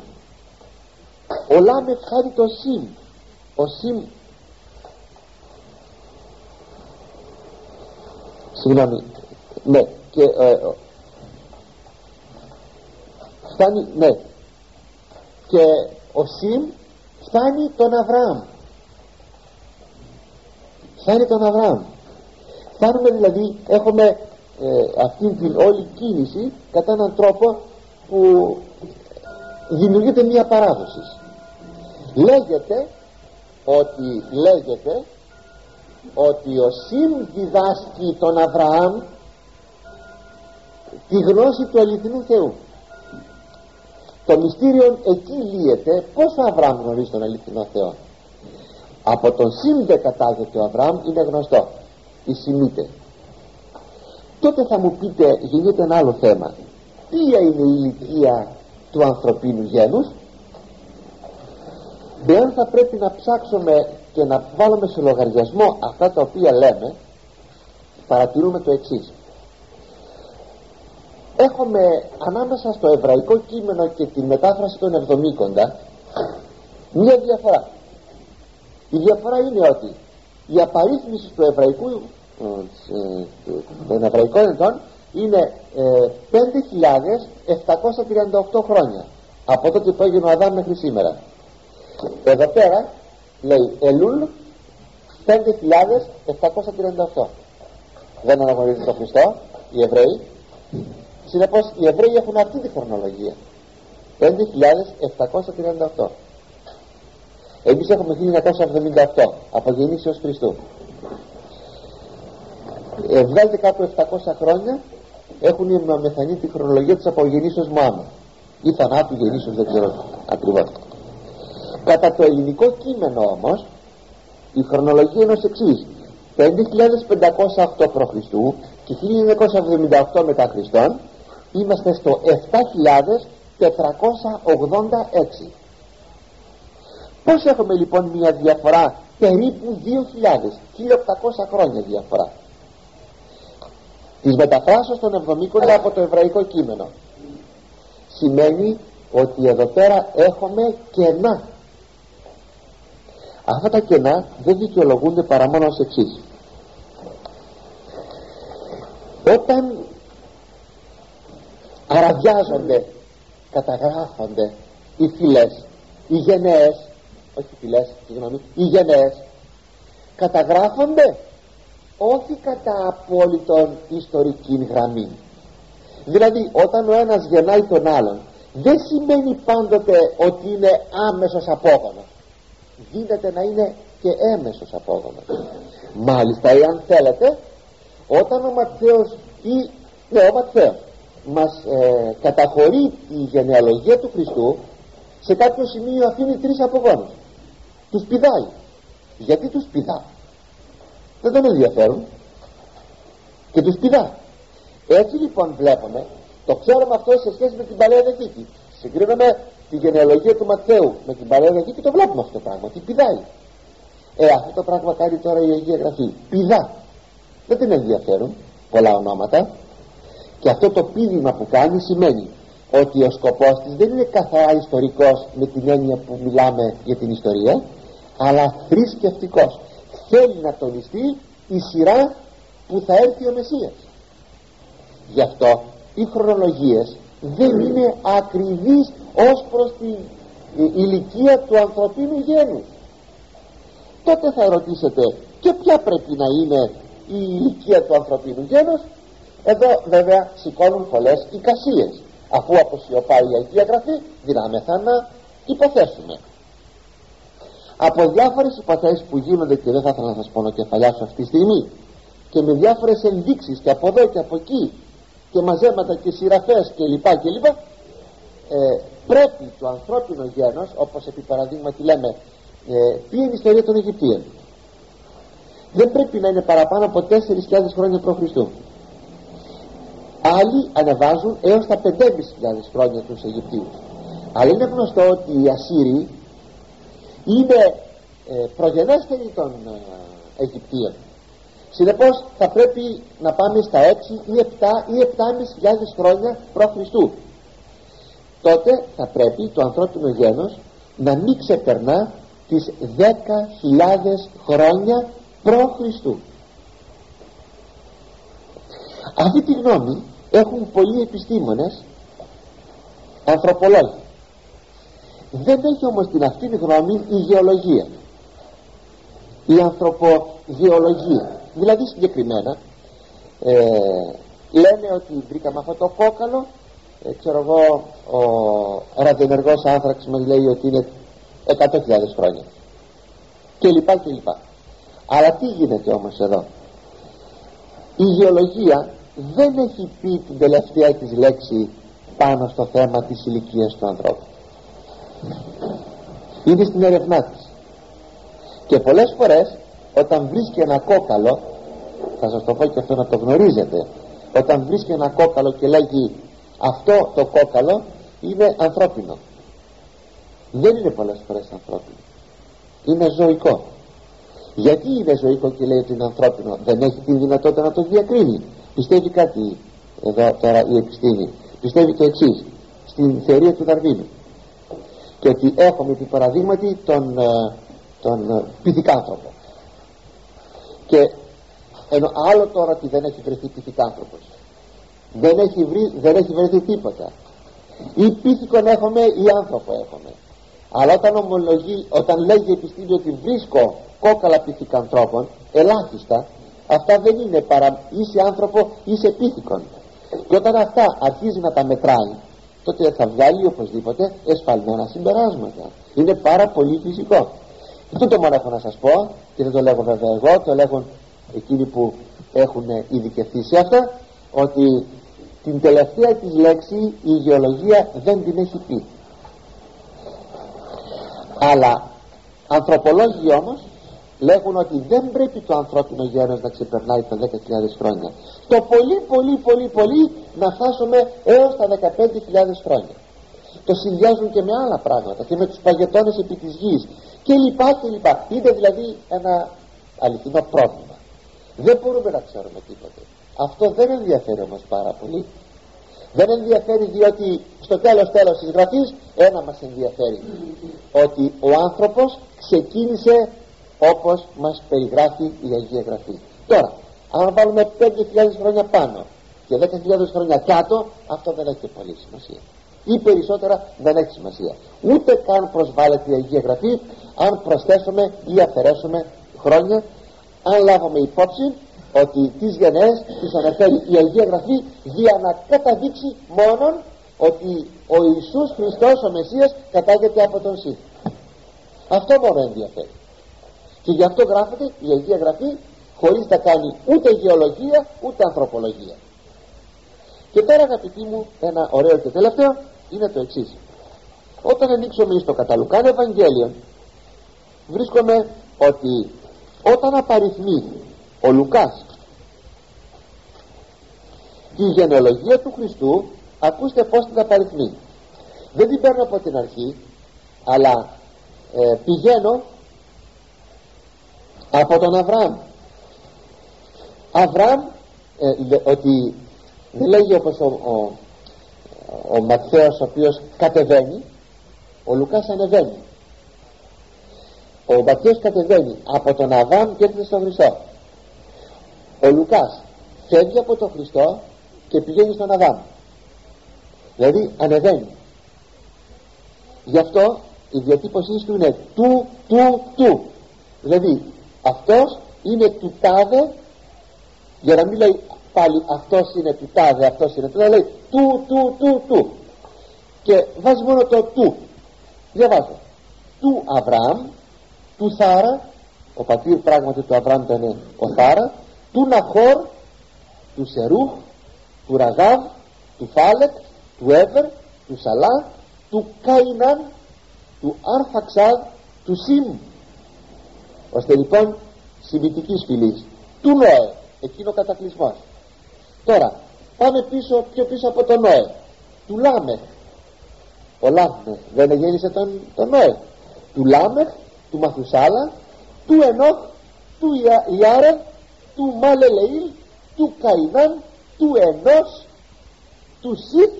Ο Λάμεχ χάρη το Σημ. Ο Σημ συγγνώμη. Ναι και ε, φτάνει ναι. Και ο Σιμ φτάνει τον Αβραάμ. Φτάνει τον Αβραάμ. Φτάνουμε δηλαδή έχουμε ε, αυτή την όλη κίνηση κατά έναν τρόπο που δημιουργείται μια παράδοση. Λέγεται ότι λέγεται ότι ο Σιμ διδάσκει τον Αβραάμ τη γνώση του αληθινού Θεού το μυστήριο εκεί λύεται. Πως ο Αβραάμ γνωρίζει τον αληθινό Θεό; Από τον Σιμ δεν κατάγεται ο Αβραάμ είναι γνωστό. Η Σιμίτε τότε θα μου πείτε γίνεται ένα άλλο θέμα. Ποια είναι η ηλικία του ανθρωπίνου γένους; Εάν θα πρέπει να ψάξουμε και να βάλουμε σε λογαριασμό αυτά τα οποία λέμε παρατηρούμε το εξής έχουμε ανάμεσα στο εβραϊκό κείμενο και τη μετάφραση των εβδομήκοντα μία διαφορά. Η διαφορά είναι ότι η απαρίθμηση του εβραϊκού ε, των εβραϊκών ετών είναι 5.738 χρόνια από τότε που έγινε ο Αδάμ μέχρι σήμερα. Εδώ πέρα λέει Ελούλ 5.738 δεν αναγνωρίζει τον Χριστό οι Εβραίοι συνεπώς οι Εβραίοι έχουν αυτή τη χρονολογία. 5.738 εμείς έχουμε 1978 από γεννήσεως Χριστού. Ε, βγάλετε κάπου 700 χρόνια έχουν η μεθανή τη χρονολογία της απογεννήσεως Μωάμου ή θανάτου γεννήσεως δεν ξέρω ακριβώς. Κατά το ελληνικό κείμενο όμως η χρονολογία είναι ως εξής. 5.508 π.Χ. και 1978 μετά Χριστόν είμαστε στο 7.486 πως έχουμε λοιπόν μια διαφορά περίπου 2.000 1.800 χρόνια διαφορά. Της μεταφράσεως των εβδομήκων από το εβραϊκό κείμενο. Σημαίνει ότι εδώ πέρα έχουμε κενά. Αυτά τα κενά δεν δικαιολογούνται παρά μόνο ως εξής. Όταν αραδιάζονται καταγράφονται οι φυλές οι γενναίες όχι οι φυλές, συγγνώμη, οι γενναίες καταγράφονται όχι κατά απόλυτον ιστορική γραμμή δηλαδή όταν ο ένας γεννάει τον άλλον δεν σημαίνει πάντοτε ότι είναι άμεσος απόγονος. Γίνεται να είναι και έμεσος απόγονος. Μάλιστα εάν θέλετε όταν ο Ματθαίος ή ναι ο Ματθαίος μας ε, καταχωρεί τη γενεαλογία του Χριστού σε κάποιο σημείο αφήνει τρεις απογόνους. Τους πηδάει. Γιατί τους πηδά; Δεν τον ενδιαφέρουν. Και τους πηδά. Έτσι λοιπόν βλέπουμε το ξέρουμε αυτό σε σχέση με την Παλαιά Διαθήκη. Συγκρίνουμε τη γενεαλογία του Ματθαίου με την Παλαιά Διαθήκη το βλέπουμε αυτό το πράγμα τι πηδάει. Ε αυτό το πράγμα κάνει τώρα η Αγία Γραφή. Πηδά. Δεν την ενδιαφέρουν πολλά ονόματα και αυτό το πίδημα που κάνει σημαίνει ότι ο σκοπός της δεν είναι καθαρά ιστορικός με την έννοια που μιλάμε για την ιστορία αλλά θρησκευτικός. θέλει να τονιστεί η σειρά που θα έρθει ο Μεσσίας γι' αυτό οι χρονολογίες δεν είναι ακριβείς ως προς την ηλικία του ανθρωπίνου γένους τότε θα ρωτήσετε και ποια πρέπει να είναι η ηλικία του ανθρωπίνου γένους; Εδώ βέβαια σηκώνουν πολλές εικασίες αφού αποσιωπάει η Αγία Γραφή δυνάμεθα να υποθέσουμε από διάφορες υποθέσεις που γίνονται και δεν θα ήθελα να σας πονοκεφαλιάσω αυτή τη στιγμή και με διάφορες ενδείξεις και από εδώ και από εκεί και μαζέματα και σειραφές και λοιπά και λοιπά ε, πρέπει το ανθρώπινο γένος όπως επί παραδείγματι λέμε ε, ποια είναι η ιστορία των Αιγυπτίων; Δεν πρέπει να είναι παραπάνω από 4.000 χρόνια π.Χ. Άλλοι ανεβάζουν έως τα 5.500 χρόνια τους Αιγυπτίους αλλά είναι γνωστό ότι οι Ασσύριοι είναι ε, προγενέστεροι των ε, Αιγυπτίων συνεπώς θα πρέπει να πάμε στα 6 ή 7 ή 7.500 χρόνια π.Χ. τότε θα πρέπει το ανθρώπινο γένος να μην ξεπερνά τις 10.000 χρόνια π.Χ. Αυτή τη γνώμη έχουν πολλοί επιστήμονες ανθρωπολόγοι. Δεν έχει όμως την αυτήν γνώμη η γεωλογία. Η ανθρωπογεωλογία. Δηλαδή συγκεκριμένα ε, λένε ότι βρήκαμε αυτό το κόκαλο. Ε, ξέρω εγώ ο ραδιενεργός άνθραξ μας λέει ότι είναι 100.000 χρόνια. Και λοιπά και λοιπά. Αλλά τι γίνεται όμως εδώ; Η γεωλογία δεν έχει πει την τελευταία της λέξη πάνω στο θέμα της ηλικίας του ανθρώπου. Είναι στην έρευνά της. Και πολλές φορές όταν βρίσκει ένα κόκαλο θα σας το πω και αυτό να το γνωρίζετε όταν βρίσκει ένα κόκαλο και λέγει αυτό το κόκαλο είναι ανθρώπινο δεν είναι πολλές φορές ανθρώπινο. Είναι ζωικό. Γιατί είναι ζωικό και λέει ότι είναι ανθρώπινο; Δεν έχει τη δυνατότητα να το διακρίνει πιστεύει κάτι εδώ τώρα η επιστήμη. Πιστεύει το εξής στην θεωρία του Δαρβίνου. Και ότι έχουμε την παραδείγματι τον, ε, τον ε, πυθικάνθρωπο και ενώ άλλο τώρα ότι δεν έχει βρεθεί πυθικάνθρωπος δεν έχει, βρει, δεν έχει βρεθεί τίποτα. Ή πίθηκον έχουμε ή άνθρωπο έχουμε. Αλλά όταν ομολογεί όταν λέγει η επιστήμη ότι βρίσκω κόκαλα πυθικανθρώπων ελάχιστα αυτά δεν είναι παρά είσαι άνθρωπο είσαι πίθηκον. Και όταν αυτά αρχίζει να τα μετράει τότε θα βγάλει οπωσδήποτε εσφαλμένα συμπεράσματα. Είναι πάρα πολύ φυσικό. Αυτό το μόνο έχω να σας πω και δεν το λέγω βέβαια εγώ το λέγουν εκείνοι που έχουν ειδικευθεί σε αυτά ότι την τελευταία της λέξη η γεωλογία δεν την έχει πει. Αλλά ανθρωπολόγοι όμως λέγουν ότι δεν πρέπει το ανθρώπινο γένος να ξεπερνάει τα 10.000 χρόνια. Το πολύ πολύ πολύ πολύ να φτάσουμε έως τα 15.000 χρόνια. Το συνδυάζουν και με άλλα πράγματα και με τους παγετώνες επί της γης και λοιπά και λοιπά. Είναι δηλαδή ένα αληθινό πρόβλημα. Δεν μπορούμε να ξέρουμε τίποτε. Αυτό δεν ενδιαφέρει όμως πάρα πολύ. Δεν ενδιαφέρει διότι στο τέλος τέλος της γραφής ένα μας ενδιαφέρει. Ότι ο άνθρωπος ξεκίνησε όπως μας περιγράφει η Αγία Γραφή. Τώρα αν βάλουμε 5.000 χρόνια πάνω και 10.000 χρόνια κάτω αυτό δεν έχει πολύ σημασία. Ή περισσότερα δεν έχει σημασία. Ούτε καν προσβάλλεται η Αγία Γραφή αν προσθέσουμε ή αφαιρέσουμε χρόνια αν λάβουμε υπόψη ότι τις γενναίες τις αναφέρει η Αγία Γραφή για να καταδείξει μόνον ότι ο Ιησούς Χριστός ο Μεσσίας κατάγεται από τον Συ αυτό μόνο ενδιαφέρει και γι' αυτό γράφεται η Αγία Γραφή χωρίς να κάνει ούτε γεωλογία ούτε ανθρωπολογία και τώρα αγαπητοί μου ένα ωραίο και τελευταίο είναι το εξής. όταν ανοίξουμε στο καταλουκάν Ευαγγέλιο βρίσκουμε ότι όταν απαριθμεί ο Λουκάς τη γενεολογία του Χριστού ακούστε πως την απαριθμεί δεν την παίρνω από την αρχή αλλά ε, πηγαίνω από τον Αβραάμ. Αβραάμ ε, ότι δεν λέγει όπως ο, ο, ο Ματθαίος ο οποίος κατεβαίνει ο Λουκάς ανεβαίνει. Ο Ματθαίος κατεβαίνει από τον Αβραάμ και έρχεται στον Χριστό. Ο Λουκάς φεύγει από τον Χριστό και πηγαίνει στον Αβραάμ. Δηλαδή ανεβαίνει. Γι' αυτό η διατύπωσή του είναι του, του, του. Δηλαδή αυτός είναι του τάδε για να μην λέει πάλι αυτός είναι του τάδε αυτός είναι του τάδε λέει του του του του. Και βάζει μόνο το του. Διαβάζω. Του Αβραάμ του Θάρα ο πατήρ πράγματι του Αβραάμ ήταν ο Θάρα του Ναχόρ του Σερούχ του Ραγάβ του Φάλεκ του Εύερ του Σαλά του Καϊνάν του Αρφαξάδ του Σημ ώστε λοιπόν σημιτικής φυλής. Του Νόε εκείνο κατακλυσμός τώρα πάμε πίσω πιο πίσω από τον Νόε του Λάμεχ. Ο Λάμεχ δεν γέννησε τον, τον Νόε του Λάμεχ του Μαθουσάλα του Ενόχ του Ιάρε του Μαλελεήλ του Καϊνάν του Ενός του Σιθ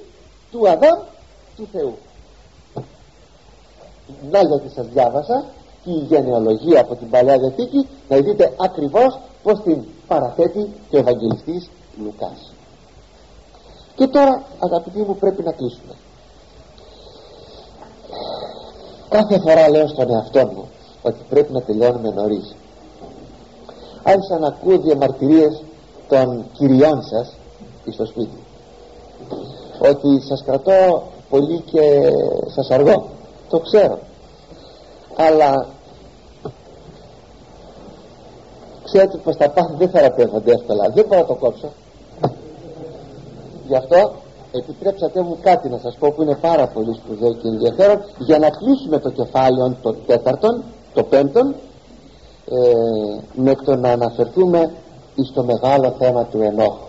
του Αδάμ του Θεού. Να γιατί σας διάβασα και η γενεολογία από την Παλαιά Διαθήκη να δείτε ακριβώς πως την παραθέτει και ο Ευαγγελιστής Λουκάς. Και τώρα αγαπητοί μου πρέπει να κλείσουμε. Κάθε φορά λέω στον εαυτό μου ότι πρέπει να τελειώνουμε νωρίς. Άρχισα να ακούω διαμαρτυρίες των κυριών σας στο σπίτι. Ότι σας κρατώ πολύ και σας αργώ το ξέρω. Αλλά ξέρετε πως τα πάθη δεν θεραπεύονται εύκολα δεν μπορώ να το κόψω. Γι' αυτό επιτρέψατε μου κάτι να σας πω που είναι πάρα πολύ σπουδαίο και ενδιαφέρον. Για να κλείσουμε το κεφάλαιο το τέταρτον το πέμπτον ε, με το να αναφερθούμε στο μεγάλο θέμα του ενόχου.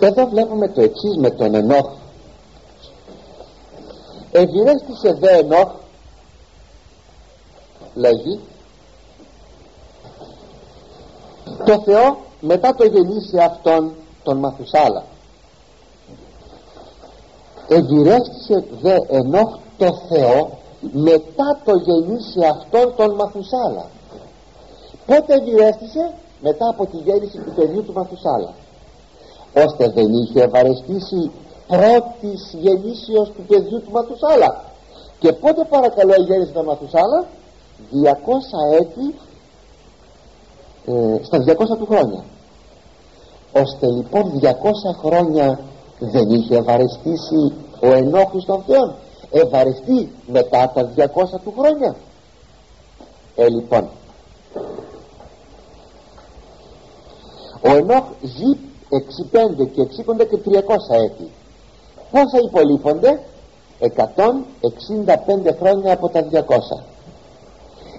Εδώ βλέπουμε το εξής με τον ενόχ ευηρέστησε δε ενόχ λέγει το Θεό μετά το γεννήσει αυτόν τον Μαθουσάλα. Ευηρέστησε δε ενόχ το Θεό μετά το γεννήσει αυτόν τον Μαθουσάλα. Πότε ευηρέστησε μετά από τη γέννηση του παιδιού του Μαθουσάλα. Ώστε δεν είχε ευαρεστήσει πρώτης γεννήσεως του παιδιού του Μαθουσάλα. Και πότε παρακαλώ η γέννησης του Μαθουσάλα; 200 έτη ε, στα 200 του χρόνια. Ώστε λοιπόν 200 χρόνια δεν είχε ευαρεστήσει ο ενόχος των Θεών. Ευαρεστεί μετά τα 200 του χρόνια. Ε λοιπόν ο Ενόχ ζει 65 και 60 και 300 έτη. Πόσα υπολείπονται; 165 χρόνια από τα 200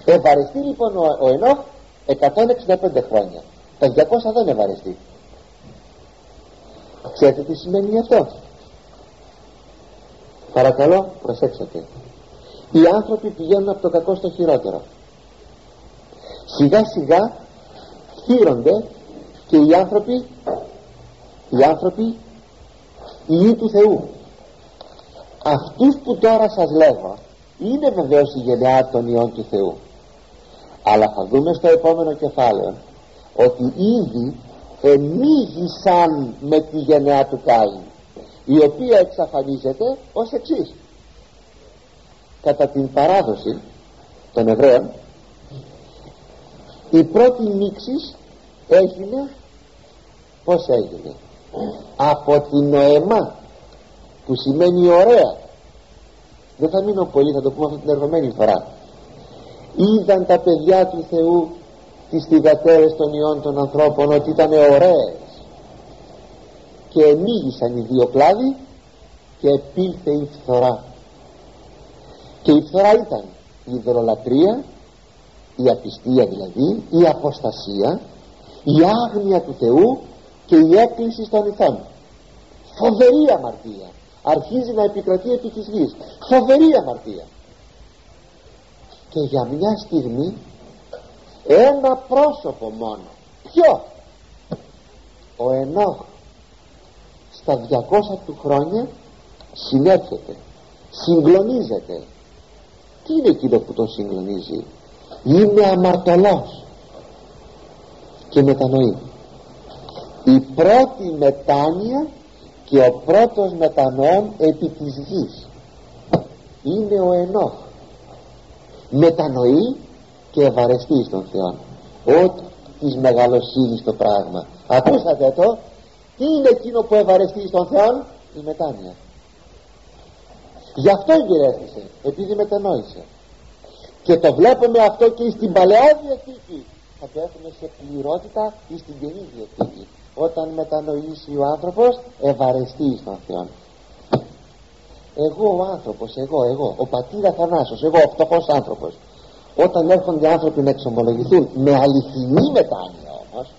ευαρεστεί λοιπόν ο, ο Ενόχ 165 χρόνια. Τα 200 δεν ευαρεστεί ξέρετε τι σημαίνει αυτό; Παρακαλώ προσέξτε. Οι άνθρωποι πηγαίνουν από το κακό στο χειρότερο. Σιγά σιγά χείρονται και οι άνθρωποι οι άνθρωποι οι Υιοί του Θεού. Αυτούς που τώρα σας λέγω είναι βεβαίως η γενεά των Υιών του Θεού αλλά θα δούμε στο επόμενο κεφάλαιο ότι ήδη ενίγησαν με τη γενεά του Κάιν η οποία εξαφανίζεται ως εξής. Κατά την παράδοση των Εβραίων η πρώτη νήξη έγινε πως έγινε; Από την νοεμά που σημαίνει ωραία. Δεν θα μείνω πολύ θα το πούμε αυτή την ερχομένη φορά είδαν τα παιδιά του Θεού τις θυγατέρες των ιών των ανθρώπων ότι ήταν ωραίες. Και ενίγησαν οι δύο κλάδοι και επήλθε η φθορά. Και η φθορά ήταν η υδρολατρεία η απιστία δηλαδή η αποστασία η άγνοια του Θεού και η έκκληση στον ηθών φοβερή αμαρτία. Αρχίζει να επικρατεί επί της γης. Φοβερή αμαρτία και για μια στιγμή ένα πρόσωπο μόνο. Ποιο; Ο Ενόχ. Στα 200 του χρόνια συνέρχεται συγκλονίζεται. Τι είναι εκείνο που τον συγκλονίζει; Είναι αμαρτωλός. Και μετανοεί. Η πρώτη μετάνοια και ο πρώτος μετανοών επί της γης. Είναι ο Ενόχ μετανοεί και ευαρεστεί στον Θεό ό της μεγαλοσύνης το πράγμα. Ακούσατε το; Τι είναι εκείνο που ευαρεστεί στον Θεό η μετάνοια. Γι' αυτό εγκυρέστησε επειδή μετανόησε. Και το βλέπουμε αυτό και στην Παλαιά Διαθήκη θα το έχουμε σε πληρότητα ή στην Καινή Διαθήκη όταν μετανοήσει ο άνθρωπος ευαρεστεί στον Θεό εγώ ο άνθρωπος, εγώ, εγώ ο πατήρ Αθανάσος, εγώ ο φτωχός άνθρωπος όταν έρχονται άνθρωποι να εξομολογηθούν με αληθινή μετάνοια όμως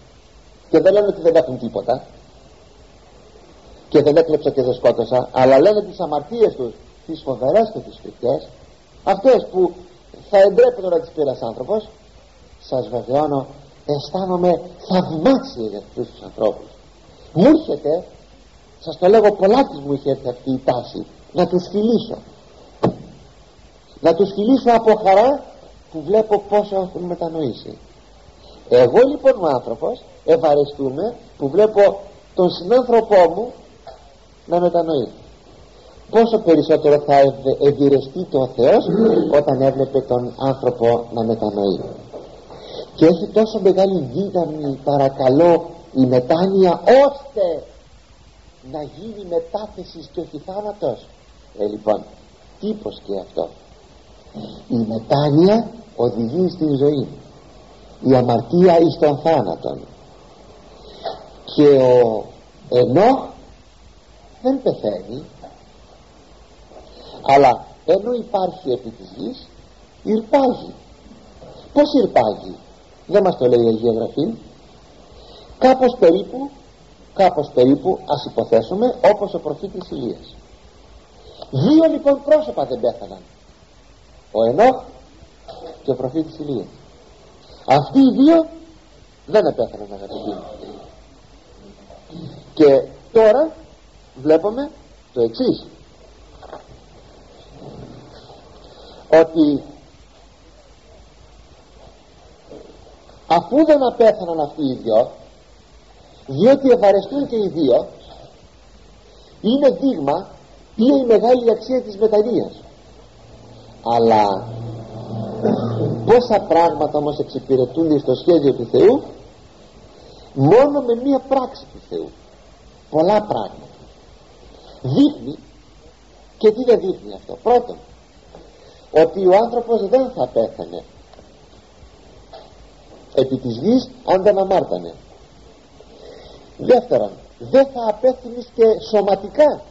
και δεν λένε ότι δεν έχουν τίποτα και δεν έκλεψα και δεν σκότωσα αλλά λένε τις αμαρτίες τους τις φοβερές και τις φρικτές αυτές που θα εντρέπεται να τις πει ένας άνθρωπος σας βεβαιώνω αισθάνομαι θαυμάσια για αυτούς τους ανθρώπους. Μου έρχεται σας το λέγω πολλά της μου είχε έρθει αυτή η τάση να τους φιλήσω. Να τους φιλήσω από χαρά που βλέπω πόσο έχουν μετανοήσει. Εγώ λοιπόν ο άνθρωπος ευαρεστούμε που βλέπω τον συνάνθρωπό μου να μετανοεί. Πόσο περισσότερο θα ευηρεστεί το ο Θεός όταν έβλεπε τον άνθρωπο να μετανοεί. Και έχει τόσο μεγάλη δύναμη παρακαλώ η μετάνοια ώστε να γίνει μετάθεση και όχι θάνατος ε λοιπόν τύπος και αυτό. Η μετάνοια οδηγεί στην ζωή. Η αμαρτία εις τον θάνατον. Και ο ενώ δεν πεθαίνει. Αλλά ενώ υπάρχει επί της γης ηρπάγει πως ηρπάγει δεν μας το λέει η Αγία Γραφή. Κάπως περίπου κάπως περίπου ας υποθέσουμε όπως ο προφήτης Ηλίας δύο λοιπόν πρόσωπα δεν πέθαναν. Ο Ενόχ και ο προφήτης Ηλίας. Αυτοί οι δύο δεν επέθαναν αγαπητοί και τώρα βλέπουμε το εξής. Ότι αφού δεν απέθαναν αυτοί οι δυο διότι ευαρεστούν και οι δύο είναι δείγμα ποια η μεγάλη αξία της μετανοίας. Αλλά πόσα πράγματα όμως εξυπηρετούν στο σχέδιο του Θεού μόνο με μία πράξη του Θεού. Πολλά πράγματα. Δείχνει και τι δεν δείχνει αυτό. Πρώτον ότι ο άνθρωπος δεν θα πέθανε επί της γης αν δεν αμάρτανε. Δεύτερον δεν θα απέθυνεις και σωματικά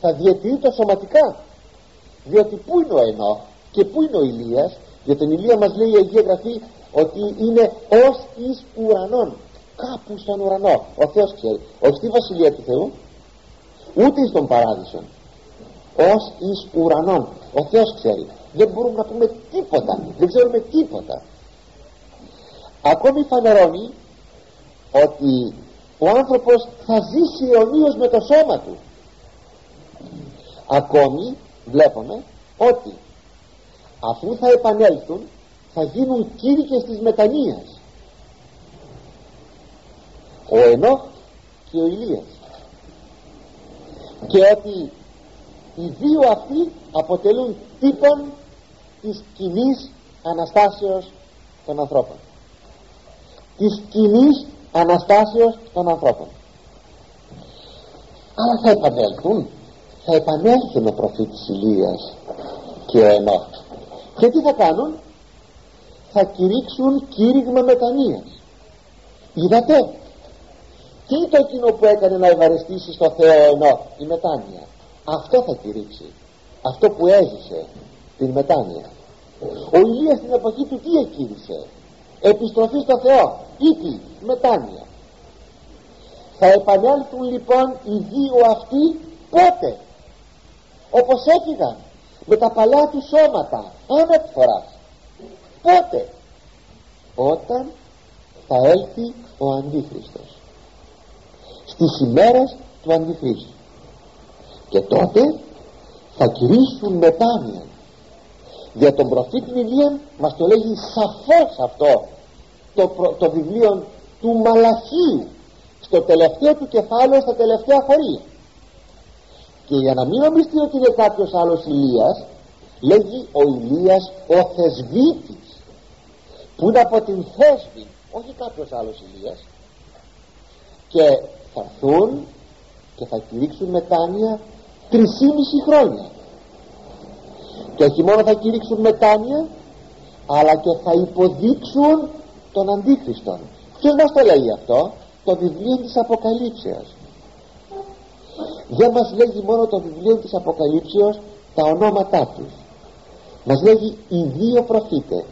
θα το σωματικά. Διότι πού είναι ο Ενώ και πού είναι ο Ηλίας για τον Ηλία μας λέει η Αγία Γραφή ότι είναι ως εις ουρανών κάπου στον ουρανό. Ο Θεός ξέρει. Όχι στη Βασιλεία του Θεού ούτε στον Παράδεισο ως εις ουρανών ο Θεός ξέρει. Δεν μπορούμε να πούμε τίποτα. Δεν ξέρουμε τίποτα. Ακόμη φανερώνει ότι ο άνθρωπος θα ζήσει αιωνίως με το σώμα του ακόμη βλέπουμε ότι αφού θα επανέλθουν θα γίνουν κήρυκες της μετανοίας. Ο Ενόχ και ο Ηλίας. Και ότι οι δύο αυτοί αποτελούν τύπον της κοινής Αναστάσεως των ανθρώπων. Της κοινής Αναστάσεως των ανθρώπων. Αλλά θα επανέλθουν θα επανέλθουν ο προφήτης Ηλίας και ο Ενόχ και τι θα κάνουν; Θα κηρύξουν κήρυγμα μετανοίας. Είδατε; Τι το εκείνο που έκανε να ευαρεστήσει στο Θεό ενώ η μετάνοια. Αυτό θα κηρύξει. Αυτό που έζησε την μετάνοια. Ο Ηλίας στην εποχή του τι εκήρυξε; Επιστροφή στο Θεό. Ήπη μετάνοια. Θα επανέλθουν λοιπόν οι δύο αυτοί πότε; Όπως έφυγαν με τα παλιά του σώματα φοράς. Πότε; Όταν θα έλθει ο Αντίχριστος. Στις ημέρες του Αντιχρίστου. Και τότε θα κηρύσουν μετάνοια. Για τον προφήτη Ηλία μας το λέγει σαφώς αυτό. Το, το βιβλίο του Μαλαχίου. Στο τελευταίο του κεφάλαιο στα τελευταία χωρία και για να μην νομιστεί ότι είναι κάποιος άλλος Ηλίας λέγει ο Ηλίας ο θεσβήτης που είναι από την θέσβη όχι κάποιος άλλος Ηλίας και θα έρθουν και θα κηρύξουν μετάνοια τρισήμιση χρόνια. Και όχι μόνο θα κηρύξουν μετάνοια αλλά και θα υποδείξουν τον Αντίχριστον. Ποιος μας το λέει αυτό; Το βιβλίο της Αποκαλύψεως δεν μας λέγει μόνο το βιβλίο της Αποκαλύψεως τα ονόματά τους. Μας λέγει οι δύο προφήτες.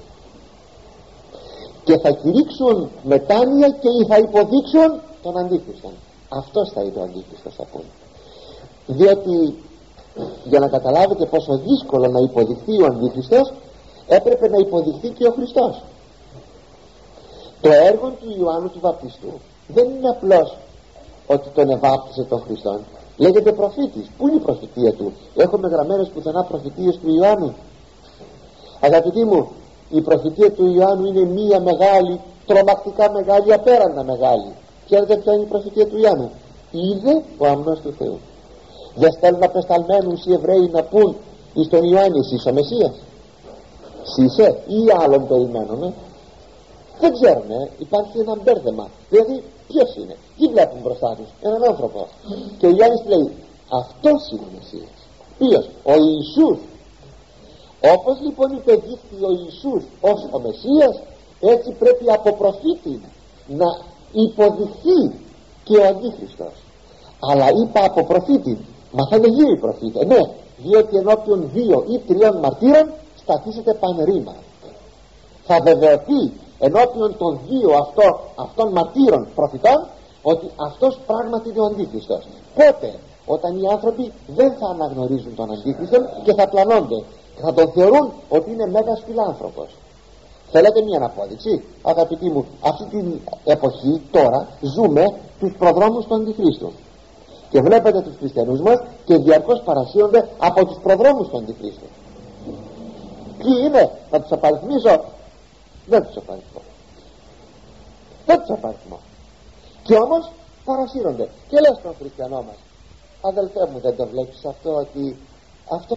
Και θα κηρύξουν μετάνοια και θα υποδείξουν τον Αντίχριστον αυτός θα είναι ο Αντίχριστος θα πούμε. Διότι για να καταλάβετε πόσο δύσκολο να υποδειχθεί ο Αντίχριστος έπρεπε να υποδειχθεί και ο Χριστός. Το έργο του Ιωάννου του Βαπτιστού δεν είναι απλώς ότι τον ευάπτισε τον Χριστόν λέγεται προφήτης. Πού είναι η προφητεία του; Έχουμε γραμμένες πουθενά προφητείες του Ιωάννου. Αγαπητοί μου η προφητεία του Ιωάννου είναι μία μεγάλη τρομακτικά μεγάλη απέραντα μεγάλη. Ξέρετε ποια είναι η προφητεία του Ιωάννου; Είδε ο αμνός του Θεού. Δεν στέλνουν απεσταλμένους οι Εβραίοι να πούν εις τον Ιωάννη εσύ ο Μεσσίας είσαι ή άλλον περιμένουμε δεν ξέρουμε υπάρχει ένα μπέρδεμα. Δηλαδή ποιος είναι; Τι βλέπουν μπροστά τους; Έναν άνθρωπο. Και ο Ιωάννης λέει αυτός είναι ο Μεσσίας ποιος; Ο Ιησούς. Όπως λοιπόν υπεδείχθη ο Ιησούς ως ο Μεσσίας έτσι πρέπει από προφήτη να υποδειχθεί και ο Αντίχριστος. Αλλά είπα από προφήτη μα θα είναι δύο οι προφήτες ναι διότι ενώπιον δύο ή τριών μαρτύρων σταθήσετε πανερίμα θα βεβαιωθεί ενώπιον των δύο αυτό, αυτών μαρτύρων προφητών ότι αυτός πράγματι είναι ο Αντίχριστος πότε; Όταν οι άνθρωποι δεν θα αναγνωρίζουν τον Αντίχριστο και θα πλανώνται θα τον θεωρούν ότι είναι μέγας φιλάνθρωπος θέλετε μια αναπόδειξη αγαπητοί μου αυτή την εποχή τώρα ζούμε τους προδρόμους του Αντιχρίστου και βλέπετε τους χριστιανούς μας και διαρκώς παρασύονται από τους προδρόμους του Αντιχρίστου ποιοι είναι; Να τους απαριθμίσω δεν τους απαριθμώ δεν τους απαριθμώ και όμως παρασύρονται. Και λες τον χριστιανό μας αδελφέ μου δεν το βλέπεις αυτό ότι αυτό